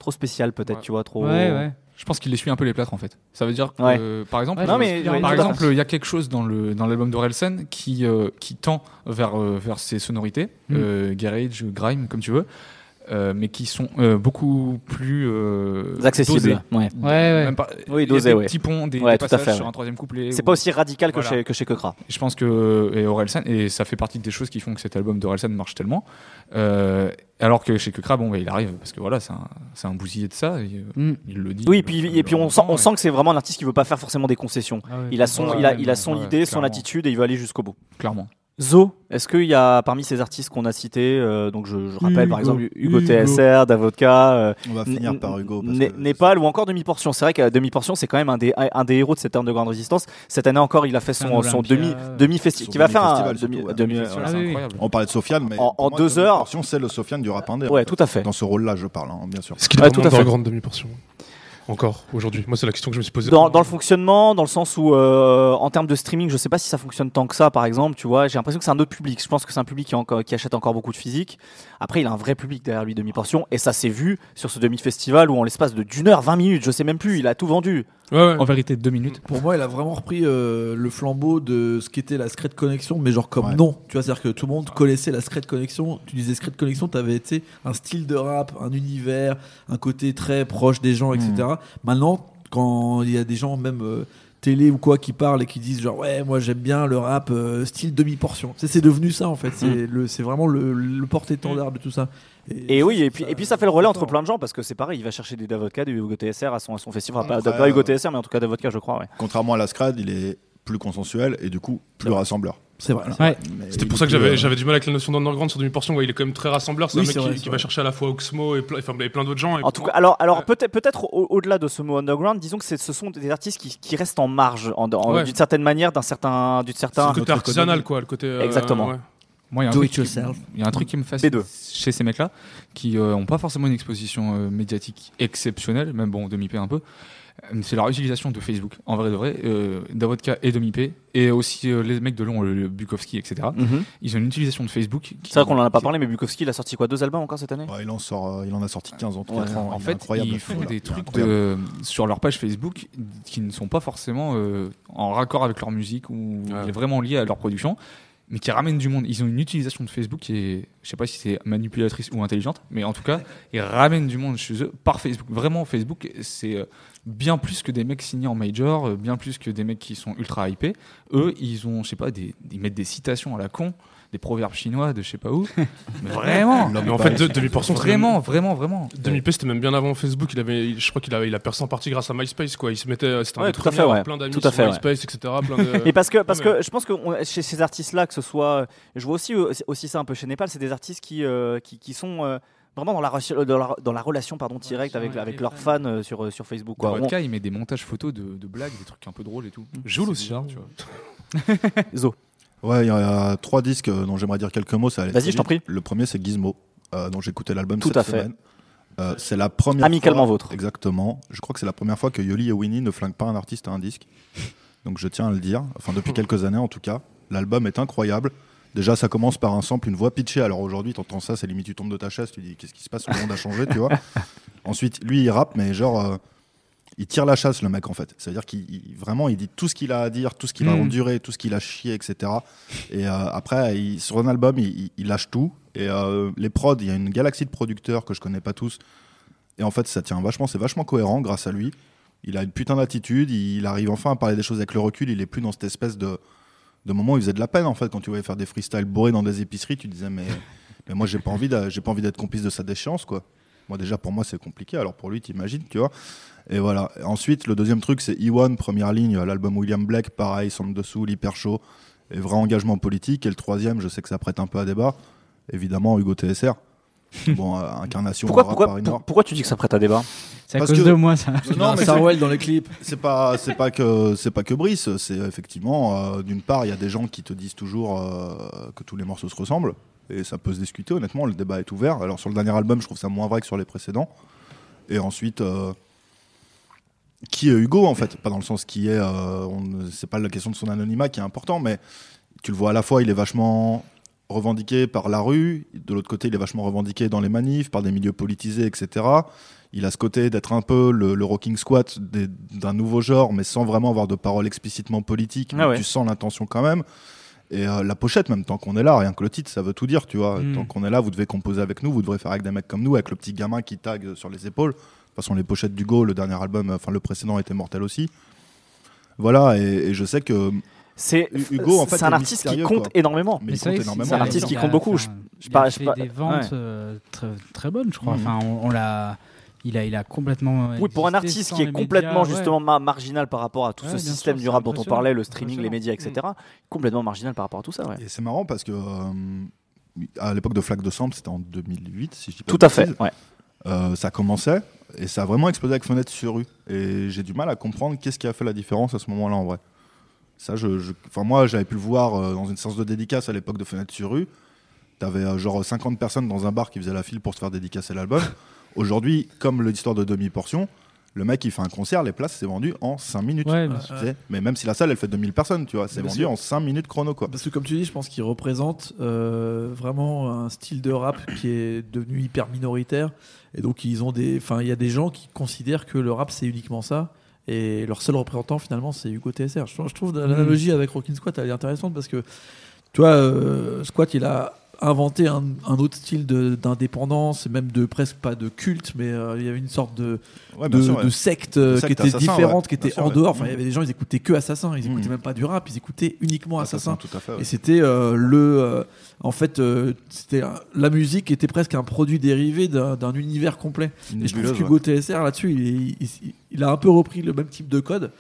trop spéciale, peut-être, tu vois, trop. Ouais, ouais. Je pense qu'il essuie un peu les plâtres en fait. Ça veut dire que, Ouais. euh, par exemple, Ouais, non, mais- euh, ouais, par exemple, il y a quelque chose dans le dans l'album d'Orelsen qui euh, qui tend vers euh, vers ses sonorités, Mm. euh, garage, grime, comme tu veux. Euh, mais qui sont euh, beaucoup plus euh, Accessibles, ouais. Ouais, ouais. Même pas- Oui, dosés, des ouais. petits ponts, des, Ouais, des tout à passages fait, sur un troisième couplet. C'est ou- pas aussi radical que, Voilà. chez, que chez je pense que et Orelsan et ça fait partie des choses qui font que cet album d'Orelsan marche tellement. Euh, alors que chez Kekra, bon, bah, il arrive parce que voilà, c'est un, c'est un bousillé de ça. et, Mm. Il le dit. Oui, et puis, le- et puis on, sent, on sent que c'est vraiment un artiste qui veut pas faire forcément des concessions. Ah Il a son, ouais, il a, il a son ouais, idée, son attitude et il veut aller jusqu'au bout. clairement. Zo, est-ce qu'il y a parmi ces artistes qu'on a cités, euh, donc je, je rappelle par exemple Hugo Hugo. TSR, Davodka, euh, On va finir par Hugo. parce Né- que- Népal ou encore Demi-Portion. C'est vrai que Demi-Portion, c'est quand même un des, un des héros de cette underground résistance. Cette année encore, il a fait son, son Olympia. demi, demi festival, qui va faire un demi-festival demi, surtout, ouais. demi- Festival, voilà. c'est oui, incroyable. On parlait de Sofiane, mais En- en moi, deux heures- Demi-Portion, c'est le Sofiane du rap indé. en Ouais, fait. tout à fait. Dans ce rôle-là, je parle, hein, bien sûr. Est-ce qu'il est Ouais, tout à fait. underground demi-portion Encore aujourd'hui. Moi, c'est la question que je me suis posée. Dans, le fonctionnement, dans le sens où, euh, en termes de streaming, je sais pas si ça fonctionne tant que ça, par exemple, tu vois. J'ai l'impression que c'est un autre public. Je pense que c'est un public qui, achète encore beaucoup de physique. Après, il a un vrai public derrière lui, demi-portion. Et ça s'est vu sur ce demi-festival où, en l'espace de d'une heure, 20 minutes, je sais même plus, il a tout vendu. Ouais, ouais. En vérité, deux minutes. Pour moi, il a vraiment repris euh, le flambeau de ce qu'était la Secret Connection, mais genre comme Ouais. nom. Tu vois, c'est-à-dire que tout le monde connaissait la Secret Connection. Tu disais Secret Connection, t'avais été un style de rap, un univers, un côté très proche des gens, etc. Mm. Maintenant, quand il y a des gens, même euh, télé ou quoi, qui parlent et qui disent genre ouais, moi j'aime bien le rap euh, style demi-portion. C'est c'est devenu ça en fait. C'est le, c'est vraiment le, le porte-étendard de tout ça. Et oui, et puis, et puis ça fait le relais entre plein de gens parce que c'est pareil, il va chercher des Davodka, des Hugo TSR à son, à son festival. Enfin, pas, Après, pas Hugo euh, TSR, mais en tout cas Davodka, je crois. Ouais. Contrairement à la Scrad, il est plus consensuel et du coup plus rassembleur. C'est vrai. Ouais. C'était pour ça que j'avais euh, j'avais du mal avec la notion d'underground sur demi-portion. ouais, il est quand même très rassembleur. C'est Oui, un mec c'est qui, vrai, qui c'est va chercher à la fois Oxmo et plein, enfin, et plein d'autres gens. et En tout cas, alors, alors Ouais. peut-être peut-être au- au-delà de ce mot underground, disons que c'est- ce sont des artistes qui, qui restent en marge, en- en- Ouais. d'une certaine manière, d'un certain, d'une c'est certain. le côté artisanal, quoi. Le côté, euh, Exactement. Moi, il y a un Do truc it qui- yourself. Il y a un truc qui me fascine B2. chez ces mecs-là, qui n'ont pas forcément une exposition euh, médiatique exceptionnelle, même bon, demi-p un peu. Euh, C'est leur utilisation de Facebook, en vrai de vrai, euh, Davodka et demi-p, et aussi euh, les mecs de Lyon, le, le Bukowski, etc. Mhm. Ils ont une utilisation de Facebook. C'est vrai qu'on en a pas parlé, mais Bukowski, il a sorti quoi Deux albums encore cette année? Ouais, il, en sort, euh, il en a sorti 15 en 4 Ouais, ans. En il fait, incroyable. ils font des trucs de- sur leur page Facebook qui ne sont pas forcément euh, en raccord avec leur musique ou Ouais. vraiment liés à leur production, mais qui ramènent du monde. Ils ont une utilisation de Facebook qui est, je sais pas si c'est manipulatrice ou intelligente, mais en tout cas, ils ramènent du monde chez eux par Facebook. Vraiment, Facebook, c'est euh, bien plus que des mecs signés en major, euh, bien plus que des mecs qui sont ultra hypés. Eux, ils ont, je sais pas, des, ils mettent des citations à la con, des proverbes chinois de je sais pas où. mais vraiment, L'homme Mais en fait, pas- de- demi-portion, c'était vraiment, vraiment, vraiment. Demi-P, c'était même bien avant Facebook. Il avait, je crois qu'il a, il a percé en partie grâce à MySpace, quoi. Il se mettait, c'était un Ouais, tout à fait, ouais. plein d'amis Tout à sur fait, ouais. MySpace, etc. Plein de... Et parce que, parce Ouais, que je pense que on- chez ces artistes-là, que ce soit, je vois aussi, euh, aussi ça un peu chez Népal, c'est des artistes qui, euh, qui, qui sont euh, vraiment dans la, dans la, dans la relation pardon, directe avec, avec leurs fans. euh, sur, euh, sur Facebook. Quoi. Davodka, il met des montages photos de, de blagues, des trucs un peu drôles et tout. Joule C'est aussi, bizarre, hein. tu vois. On- Zo. Ouais, il y a trois disques euh, dont j'aimerais dire quelques mots. Vas-y, je t'en prie. Le premier, c'est Gizmo, euh, dont j'ai écouté l'album Tout cette à fait. semaine. Euh, c'est la première Amicalement fois- vôtre. Exactement. Je crois que c'est la première fois que Yoli et Winnie ne flinguent pas un artiste à un disque. Donc je tiens à le dire. Enfin, depuis quelques années en tout cas. L'album est incroyable. Déjà, ça commence par un sample, une voix pitchée. Alors aujourd'hui, t'entends ça, c'est limite tu tombes de ta chaise, tu dis qu'est-ce qui se passe, le monde a changé, tu vois. Ensuite, lui, il rappe, mais genre, euh, il tire la chasse, le mec, en fait. C'est-à-dire qu'il il- vraiment, il dit tout ce qu'il a à dire, tout ce qu'il a Mm. enduré, tout ce qu'il a chié, etc. Et euh, après, il- sur un album, il, lâche tout. Et euh, les prods, il y a une galaxie de producteurs que je connais pas tous. Et en fait, ça tient vachement, c'est vachement cohérent grâce à lui. Il a une putain d'attitude, il arrive enfin à parler des choses avec le recul, il est plus dans cette espèce de, de moment où il faisait de la peine en fait quand tu voyais faire des freestyles bourrés dans des épiceries, tu disais mais, mais moi j'ai pas envie j'ai pas envie d'être complice de sa déchéance quoi. Moi déjà pour moi c'est compliqué, alors pour lui t'imagines, tu vois. Et voilà. Et ensuite le deuxième truc c'est E1 première ligne, l'album William Blake, pareil, centre dessous, hyper chaud, et vrai engagement politique. Et le troisième, je sais que ça prête un peu à débat, évidemment Hugo TSR. bon, euh, incarnation Pourquoi, pourquoi, Paris pour- Nord. pourquoi tu dis que ça prête à débat? C'est à Parce cause que- de moi, ça. Non, mais Sarwell dans les clips. c'est pas c'est pas que c'est pas que Brice c'est effectivement euh, d'une part il y a des gens qui te disent toujours euh, que tous les morceaux se ressemblent et ça peut se discuter honnêtement le débat est ouvert alors sur le dernier album je trouve ça moins vrai que sur les précédents et ensuite euh, qui est Hugo en fait pas dans le sens qui est euh, c'est pas la question de son anonymat qui est important mais tu le vois à la fois il est vachement revendiqué par la rue de l'autre côté il est vachement revendiqué dans les manifs par des milieux politisés etc il a ce côté d'être un peu le, le rocking squat d'un nouveau genre, mais sans vraiment avoir de paroles explicitement politiques. mais Ah ouais. Tu sens l'intention quand même. Et euh, la pochette, même tant qu'on est là, rien que le titre, ça veut tout dire, tu vois. Mm. Tant qu'on est là, vous devez composer avec nous, vous devrez faire avec des mecs comme nous, avec le petit gamin qui tag sur les épaules. De toute façon, les pochettes d'Hugo, le dernier album, enfin le précédent était mortel aussi. Voilà, et, et je sais que. C'est Hugo, en fait, c'est un artiste qui compte quoi. énormément. C'est c'est un artiste qui compte beaucoup. enfin, Je il a parle- je fait parle- des ventes ouais. euh, très, très bonnes, je crois. Enfin, on, on l'a, il a, il a complètement. Oui, pour un artiste qui est complètement médias, ouais. justement ma- marginal par rapport à tout Ouais, ce système sûr, du c'est rap dont on parlait, le streaming, les médias, etc. Complètement marginal par rapport à tout ça. ouais. Et c'est marrant parce que. euh, à l'époque de Flaque de Sample, c'était en 2008, si je dis pas Tout à fait. Ouais. Euh, ça commençait et ça a vraiment explosé avec Fenêtre sur rue. Et j'ai du mal à comprendre qu'est-ce qui a fait la différence à ce moment-là en vrai. Ça, je, moi, j'avais pu le voir euh, dans une séance de dédicace à l'époque de Fenêtre sur rue. T'avais euh, genre 50 personnes dans un bar qui faisaient la file pour se faire dédicacer l'album. Aujourd'hui, comme l'histoire de demi-portion, le mec il fait un concert, les places c'est vendu en 5 minutes. Ouais, bien Tu sûr. sais. Mais même si la salle elle fait 2000 personnes, tu vois, c'est vendu sûr. en 5 minutes chrono quoi. Parce que comme tu dis, je pense qu'il représente euh, vraiment un style de rap qui est devenu hyper minoritaire. Et donc ils ont des, enfin il y a des gens qui considèrent que le rap c'est uniquement ça. Et leur seul représentant finalement c'est Hugo TSR. Je, trouve- je trouve l'analogie avec Rockin' Squat elle est intéressante parce que tu vois euh, Squat il a inventé un, un autre style d'indépendance, même de presque pas de culte, mais euh, il y avait une sorte de, Ouais, de, sûr, ouais. de secte euh, De qui secte était assassin, différente, ouais. qui Bien était sûr, en dehors. Enfin, il y Mhm. avait des gens, ils écoutaient que Assassin, ils écoutaient Mhm. même pas du rap, ils écoutaient uniquement Assassin. tout à fait. Et c'était euh, le. euh, en fait, c'était la musique était presque un produit dérivé d'un univers complet. Une Et je trouve qu'Hugo TSR là-dessus, il, est- il- il a un peu repris le même type de code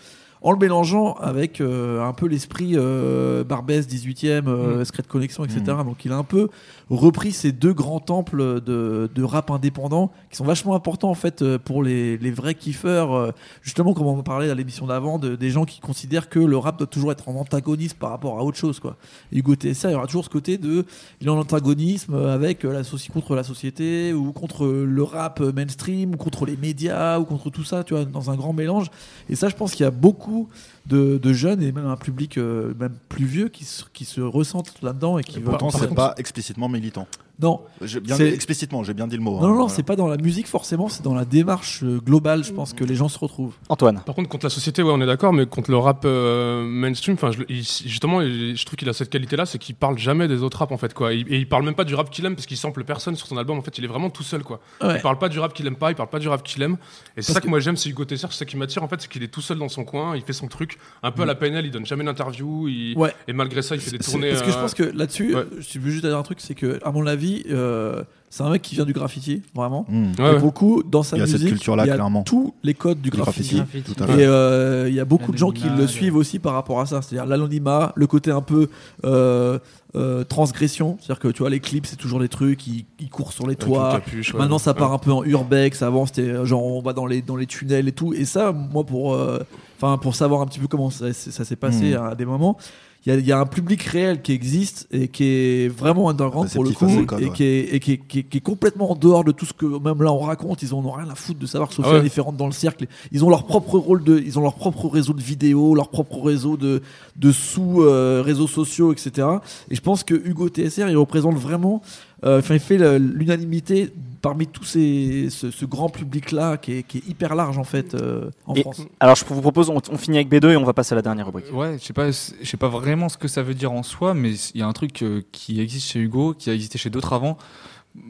en le mélangeant avec euh, un peu l'esprit euh, Barbès 18e, euh, Mm. Secret Connection, etc. Mm. Donc il a un peu repris ces deux grands temples de, de rap indépendant qui sont vachement importants en fait euh, pour les, les vrais kiffeurs. euh, justement, comme on parlait à l'émission d'avant, de- des gens qui considèrent que le rap doit toujours être en antagonisme par rapport à autre chose. Quoi. Et Hugo TSA, il y aura toujours ce côté de il est en antagonisme avec la contre la société ou contre le rap mainstream ou contre les médias ou contre tout ça, tu vois, dans un grand mélange. Et ça, je pense qu'il y a beaucoup de, de jeunes et même un public euh, même plus vieux qui se, qui se ressentent là-dedans et qui Et pourtant, c'est pas explicitement militant. Non, J'ai bien C'est- dit explicitement, j'ai bien dit le mot. non, hein, non, non, voilà. c'est pas dans la musique forcément, c'est dans la démarche euh, globale, je pense que les gens se retrouvent. Antoine. Par contre, contre la société, ouais, on est d'accord, mais contre le rap euh, mainstream, enfin, justement, il- je trouve qu'il a cette qualité-là, c'est qu'il parle jamais des autres rap, en fait, quoi. Il- Et il parle même pas du rap qu'il aime, parce qu'il sample personne sur son album. En fait, il est vraiment tout seul, quoi. Ouais. Il parle pas du rap qu'il aime pas, il parle pas du rap qu'il aime. Et c'est ça que, que- moi j'aime, c'est Hugo Tesser, c'est ça qui m'attire, en fait, c'est qu'il est tout seul dans son coin, il fait son truc, un peu à la PNL, il donne jamais d'interview, il- Ouais. et malgré ça, il fait des tournées. Parce que je euh, pense que là-dessus, ouais. je veux juste dire un truc, c'est que, à mon avis, euh, c'est un mec qui vient du graffiti, vraiment. Mmh. ouais, Et ouais. pour le coup, dans sa Il y a cette musique, culture-là, il y a clairement. tous les codes du graffiti. graffiti. Tout à Et euh, il y a beaucoup de gens qui le suivent aussi par rapport à ça. C'est-à-dire l'anonymat, le côté un peu euh, euh, transgression. C'est-à-dire que tu vois, les clips, c'est toujours des trucs, ils, ils courent sur les toits. capuche, ouais. Maintenant, ça part un peu en urbex. Avant, c'était genre on va dans les, dans les tunnels et tout. Et ça, moi, pour, euh, enfin, pour savoir un petit peu comment ça, ça s'est passé Mm. à des moments, il y a, il y a un public réel qui existe et qui est vraiment underground pour le coup code, et, ouais. qui est, et qui, est, qui est- qui est complètement en dehors de tout ce que même là on raconte. Ils en ont rien à foutre de savoir que Sophia Ah ouais. est différente dans le cercle. Ils ont leur propre rôle de, ils ont leur propre réseau de vidéos, leur propre réseau de, de sous euh, réseaux sociaux, etc. Et je pense que Hugo TSR il représente vraiment, euh, enfin il fait l'unanimité parmi tous ces, ce, ce grand public là qui est, qui est hyper large en fait euh, en Et- France. Alors je vous propose, on, on finit avec B2 et on va passer à la dernière rubrique. Ouais, je sais pas, je sais pas vraiment ce que ça veut dire en soi, mais il y a un truc euh, qui existe chez Hugo, qui a existé chez d'autres avant.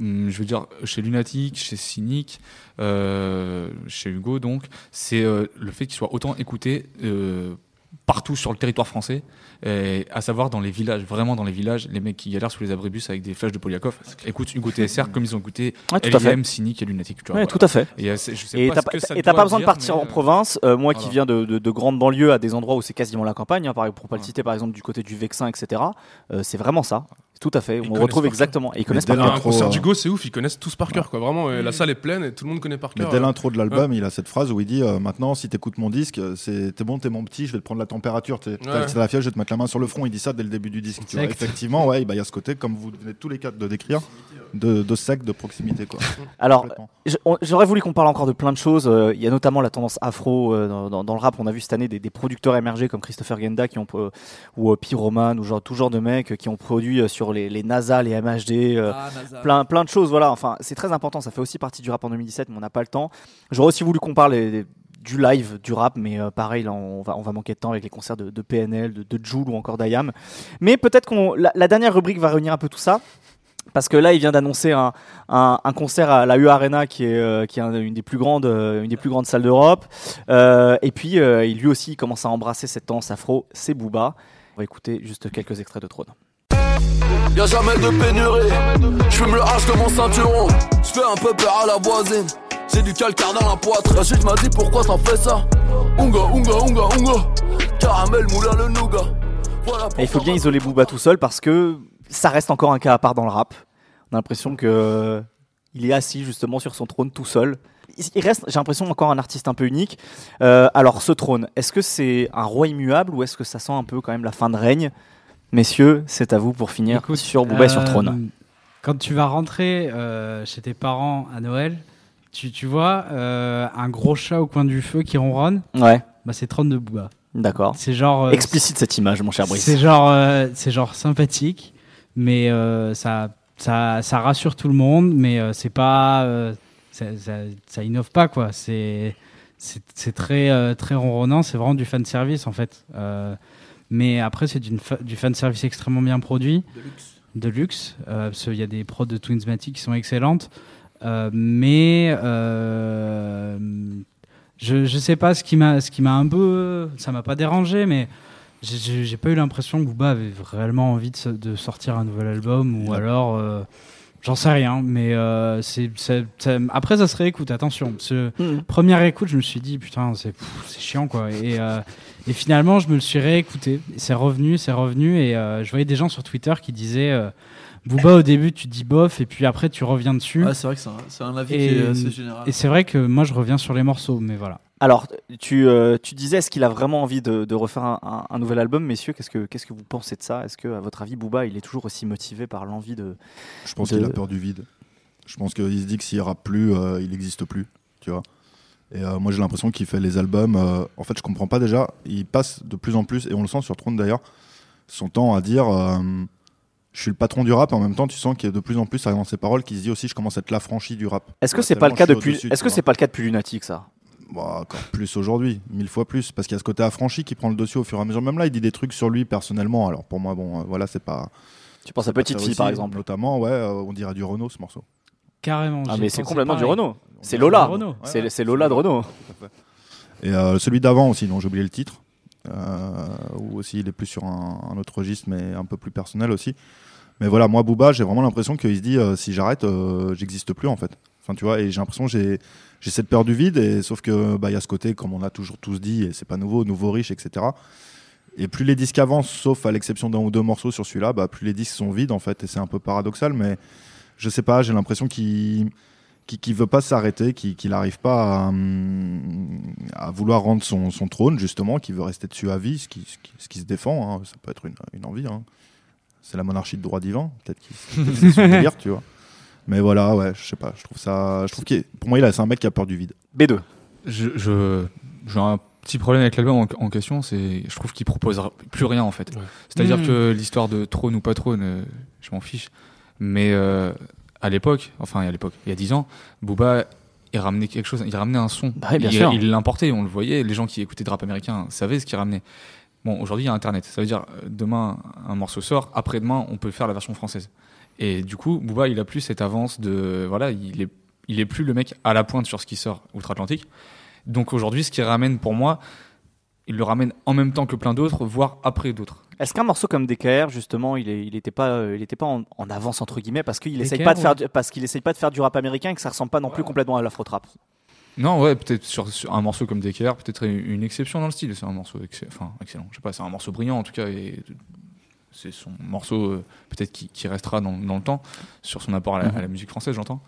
Hum, Je veux dire, chez Lunatic, chez Cynic, euh, chez Hugo, donc, c'est euh, le fait qu'il soit autant écouté euh, partout sur le territoire français, et à savoir dans les villages, vraiment dans les villages, les mecs qui galèrent sous les abribus avec des flashs de Polyakov écoutent Hugo TSR comme ils ont écouté Ouais, tout à fait. LIM, Cynic et Lunatic. Tu vois, Ouais, voilà. tout à fait. Et, euh, t'as pas, besoin de partir en euh, province. Euh, moi qui viens de, de, de grandes banlieues à des endroits où c'est quasiment la campagne, hein, pour pas le citer par exemple du côté du Vexin, etc. euh, c'est vraiment ça. Tout à fait. Ils On retrouve exactement. Et ils connaissent dès par Un cœur. l'intro, concert euh, d'Hugo, c'est ouf, ils connaissent tous par cœur, quoi. Vraiment, et la salle est pleine et tout le monde connaît par Mais cœur. dès l'intro de l'album, il a cette phrase où il dit euh, Maintenant, si t'écoutes mon disque, euh, c'est t'es bon, t'es mon petit, je vais te prendre la température. T'es t'as- Ouais. la fièvre, je vais te mettre la main sur le front. Il dit ça dès le début du disque. tu vois. Effectivement, ouais, bah, il y a ce côté, comme vous venez tous les quatre de décrire, de, de sec, de proximité. Quoi. Alors, J'aurais voulu qu'on parle encore de plein de choses. Euh, Il y a notamment la tendance afro euh, dans, dans- dans le rap. On a vu cette année des, des producteurs émergés comme Christopher Genda qui ont, euh, ou euh, Pyroman ou genre, tout genre de mecs euh, qui ont produit euh, les, les NASA, les MHD, euh, Ah, NASA. plein, plein de choses. Voilà, enfin, c'est très important. Ça fait aussi partie du rap en 2017, mais on n'a pas le temps. J'aurais aussi voulu qu'on parle des- du live du rap, mais euh, pareil, là, on va, on va manquer de temps avec les concerts de, de PNL, de, de Joule ou encore d'Ayam. Mais peut-être qu'on la, la dernière rubrique va réunir un peu tout ça. Parce que là, il vient d'annoncer un, un, un concert à la U Arena qui est, euh, qui est un- une, des plus grandes, une des plus grandes salles d'Europe. Euh, et puis, il lui aussi il commence à embrasser cette tendance afro, c'est Booba. On va écouter juste quelques extraits de Trône. Y'a jamais de pénurie. J'fume le H de mon ceinturon. J'fais un peu peur à la voisine. J'ai du calcaire dans la poitrine. La suite m'a dit pourquoi t'en fais ça? Unga, unga, unga, unga. Caramel, moulin, le nougat. Voilà Et il faut bien isoler Booba tout seul parce que ça reste encore un cas à part dans le rap. On a l'impression que euh, il est assis justement sur son trône tout seul. Il il reste, j'ai l'impression, encore un artiste un peu unique. Euh, alors, ce trône, est-ce que c'est un roi immuable ou est-ce que ça sent un peu quand même la fin de règne? Messieurs, c'est à vous pour finir Écoute, sur Booba et sur euh, trône. Quand tu vas rentrer euh, chez tes parents à Noël, tu, tu vois euh, un gros chat au coin du feu qui ronronne, Ouais, bah c'est Trône de Booba. d'accord. C'est genre. euh, Explicite cette image, mon cher Brice. C'est genre, euh, c'est genre sympathique, mais euh, ça, ça, ça rassure tout le monde, mais euh, c'est pas, euh, ça, ça, ça innove pas quoi. C'est, c'est, très, euh, très ronronnant. C'est vraiment du fan service en fait. Mais après, c'est fa- du fan service extrêmement bien produit, de luxe. euh, parce qu'il y a des prods de Twinsmatic qui sont excellentes, Euh, mais euh, je, je sais pas ce qui m'a, ce qui m'a un peu, ça m'a pas dérangé, mais j'ai- pas eu l'impression que Booba avait réellement envie de, de sortir un nouvel album ou alors euh, J'en sais rien, mais c'est, après ça se réécoute, attention. Mhm. première écoute, je me suis dit putain, c'est, chiant quoi. Et, et finalement, je me le suis réécouté. C'est revenu, c'est revenu, et euh, je voyais des gens sur Twitter qui disaient euh, Booba au début, tu dis bof, et puis après tu reviens dessus. Ouais, c'est vrai que c'est un, un avis et, qui est assez général. et c'est vrai que moi je reviens sur les morceaux, mais voilà. Alors, tu, euh, tu disais, est-ce qu'il a vraiment envie de, de refaire un, un- un nouvel album, messieurs? Qu'est-ce que qu'est-ce que vous pensez de ça? Est-ce que, à votre avis, Booba, il est toujours aussi motivé par l'envie de Je pense de- qu'il a peur du vide. Je pense qu'il se dit que s'il rappe plus, euh, il n'existe plus. Tu vois. Et euh, moi, j'ai l'impression qu'il fait les albums. euh, en fait, je comprends pas déjà. Il passe de plus en plus, et on le sent sur Throne d'ailleurs, son temps à dire euh, Je suis le patron du rap. En même temps, tu sens qu'il y a de plus en plus, dans ses paroles, qu'il se dit aussi Je commence à être l'affranchi du rap. Est-ce que c'est pas le cas depuis Est-ce tu que c'est pas le cas depuis Lunatic, ça? Bah, encore plus aujourd'hui, mille fois plus, parce qu'il y a ce côté affranchi qui prend le dossier au fur et à mesure. Même là, il dit des trucs sur lui personnellement. Alors pour moi, bon, voilà, c'est pas. Tu penses à Petite Fille, par exemple? Notamment, ouais, on dirait du Renault ce morceau. Carrément. Ah, mais ai c'est complètement du. Renault. C'est Lola. C'est Ouais, Lola de Renault. Et euh, celui d'avant aussi, dont j'ai oublié le titre, euh, où aussi il est plus sur un, un autre registre, mais un peu plus personnel aussi. Mais voilà, moi, Booba, j'ai vraiment l'impression qu'il se dit euh, si j'arrête, euh, j'existe plus en fait. Enfin, tu vois, et j'ai l'impression que j'ai j'ai cette peur du vide, et sauf que bah il y a ce côté, comme on a toujours tous dit, et c'est pas nouveau, nouveau riche, etc. Et plus les disques avancent, sauf à l'exception d'un ou deux morceaux sur celui-là, bah, plus les disques sont vides en fait, et c'est un peu paradoxal, mais je sais pas, j'ai l'impression qu'il qui, qui veut pas s'arrêter, qui qu'il n'arrive pas à, à vouloir rendre son, son trône, justement, qui veut rester dessus à vie, ce qui, ce qui, ce qui se défend, hein. ça peut être une, une envie. hein. C'est la monarchie de droit divin, peut-être qu'il que c'est son délire, tu vois. Mais voilà, ouais, je sais pas, je trouve ça. Je trouve est- pour moi, il a- c'est un mec qui a peur du vide. B2. Je, je- j'ai un petit problème avec l'album en, en question, c'est je trouve qu'il propose plus rien en fait. Ouais. C'est-à-dire Mhm. que l'histoire de trône ou pas trône, euh, je m'en fiche. Mais euh, à l'époque, enfin à l'époque, il y a 10 ans, Booba il ramenait quelque chose, il ramenait un son. Bah oui, bien il, l'importait, on le voyait. Les gens qui écoutaient de rap américain savaient ce qu'il ramenait. Bon, aujourd'hui il y a Internet, ça veut dire euh, demain un morceau sort, après-demain on peut faire la version française. Et du coup, Booba il a plus cette avance de voilà, il est il est plus le mec à la pointe sur ce qui sort outre-Atlantique. Donc aujourd'hui, ce qu'il ramène pour moi, il le ramène en même temps que plein d'autres, voire après d'autres. Est-ce qu'un morceau comme DKR, justement, il est, il était pas, euh, il était pas en, en avance entre guillemets parce qu'il essaye DKR, pas de faire, ouais. du- parce qu'il essaye pas de faire du rap américain et que ça ressemble pas non plus complètement à l'afro trap? Non, ouais, peut-être sur, sur un morceau comme DKR, peut-être une exception dans le style. C'est un morceau excellent, enfin excellent. Je sais pas, c'est un morceau brillant en tout cas. Et c'est son morceau euh, peut-être qui, qui restera dans, dans le temps sur son apport à la, Mhm. à la musique française, j'entends.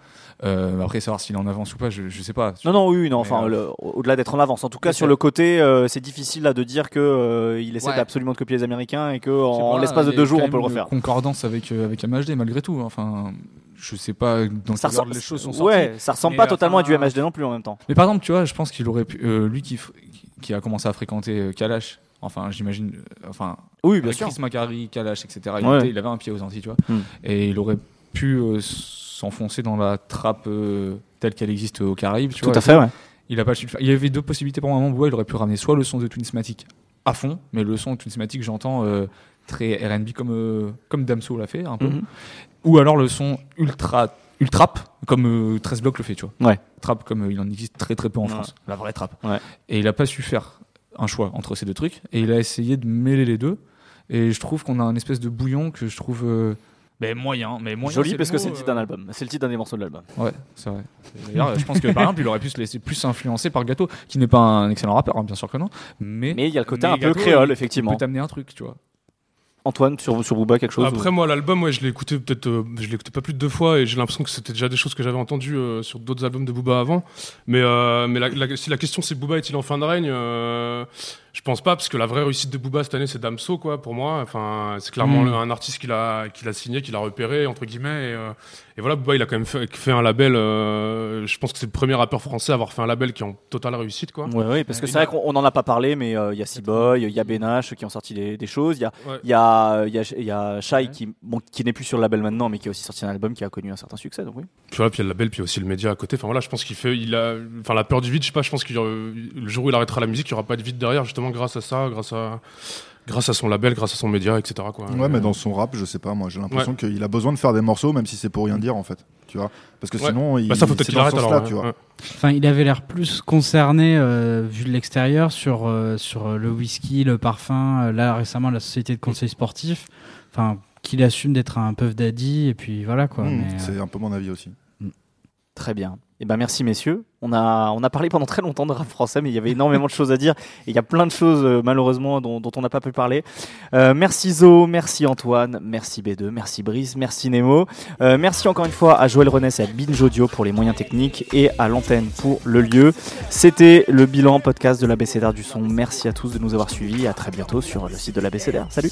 Euh, après, savoir s'il est en avance ou pas, je, je sais pas. Non, non, oui, non. Enfin, euh, au-delà d'être en avance, en tout cas sur le côté, c'est difficile là de dire que il essaie Ouais. absolument de copier les Américains et que en l'espace de deux jours on peut le refaire. Concordance avec avec MHD malgré tout. Enfin, je sais pas dans Ça ressemble, les choses sont sorties. ouais, ça ressemble pas totalement à du MHD non plus en même temps. Mais par exemple, tu vois, je pense qu'il aurait pu, lui qui, qui a commencé à fréquenter Kalash, enfin, j'imagine, enfin, Oui, bien avec sûr. Chris Macari, Kalash, etc. Il, Ouais. était- il avait un pied aux Antilles, tu vois. Hmm. Et il aurait pu euh, s'enfoncer dans la trappe euh, telle qu'elle existe aux Caraïbes, tu Tout vois. à fait, ouais. Il a pas su. Il y avait deux possibilités pour moi. Bouba, il aurait pu ramener soit le son de Twinsmatic à fond, mais le son de Twinsmatic, j'entends euh, très R&B comme comme Damso l'a fait un peu, Mhm. ou alors le son ultra ultrap comme euh, 13 blocs le fait, tu vois. Ouais. Trap comme euh, il en existe très très peu en Ouais. France, la vraie trap. Ouais. Et il a pas su faire un choix entre ces deux trucs, et il a essayé de mêler les deux. Et je trouve qu'on a un espèce de bouillon que je trouve euh, ben, moyen, mais moyen. Joli parce que c'est le titre euh, d'un album. C'est le titre d'un des morceaux de l'album. Ouais, c'est vrai. D'ailleurs, je pense que par exemple, il aurait pu se laisser plus influencer par Gâteau, qui n'est pas un excellent rappeur, hein, bien sûr que non. Mais Mais il y a le côté un peu créole, effectivement. Il peut t'amener un truc, tu vois. Antoine, sur, sur Booba, quelque chose Après moi l'album ouais je l'ai écouté peut-être euh, je l'ai écouté pas plus de deux fois et j'ai l'impression que c'était déjà des choses que j'avais entendues euh, sur d'autres albums de Booba avant mais euh, mais la, la- si la question c'est Booba est-il en fin de règne euh, je pense pas parce que la vraie réussite de Booba cette année c'est Damso quoi pour moi enfin c'est clairement Mm. le- un artiste qu'il a qu'il a signé qu'il a repéré entre guillemets et, euh, et voilà Booba il a quand même fait, fait un label euh, je pense que c'est le premier rappeur français à avoir fait un label qui est en totale réussite quoi Ouais, oui, parce que c'est vrai qu'on on n'en a pas parlé, mais euh, il y a C-Boy, il y a Benache qui ont sorti des, des choses. Il y a, Ouais. il y a, il y a, il y a Shai qui, bon, qui n'est plus sur le label maintenant, mais qui a aussi sorti un album qui a connu un certain succès. Donc oui. Puis voilà, puis il y a le label, puis aussi le média à côté. Enfin voilà, je pense qu'il fait, il a, enfin la peur du vide, je sais pas, je pense que le jour où il arrêtera la musique, il y aura pas de vide derrière, justement grâce à ça, grâce à, grâce à son label, grâce à son média, etc. Quoi. Ouais, mais dans son rap, je sais pas, moi j'ai l'impression qu'il a besoin de faire des morceaux, même si c'est pour rien dire en fait. Tu vois Parce que Ouais. sinon, il, Bah, ça faut peut-être qu'il arrête ce alors. sens-là, ouais, tu vois. ouais. Enfin, il avait l'air plus concerné, euh, vu de l'extérieur, sur, euh, sur euh, le whisky, le parfum, euh, là récemment la société de conseil sportif. Enfin, qu'il assume d'être un Puff Daddy et puis voilà quoi. Mmh, euh, c'est un peu mon avis aussi. Très bien. Eh ben merci messieurs. On a, on a parlé pendant très longtemps de rap français, mais il y avait énormément de choses à dire. Et il y a plein de choses euh, malheureusement dont, dont on n'a pas pu parler. Euh, merci Zo, merci Antoine, merci B2, merci Brice, merci Nemo. Euh, merci encore une fois à Joël Renès et à Binge Audio pour les moyens techniques et à l'antenne pour le lieu. C'était le bilan podcast de l'ABCDR du son. Merci à tous de nous avoir suivis. À très bientôt sur le site de l'ABCDR. Salut.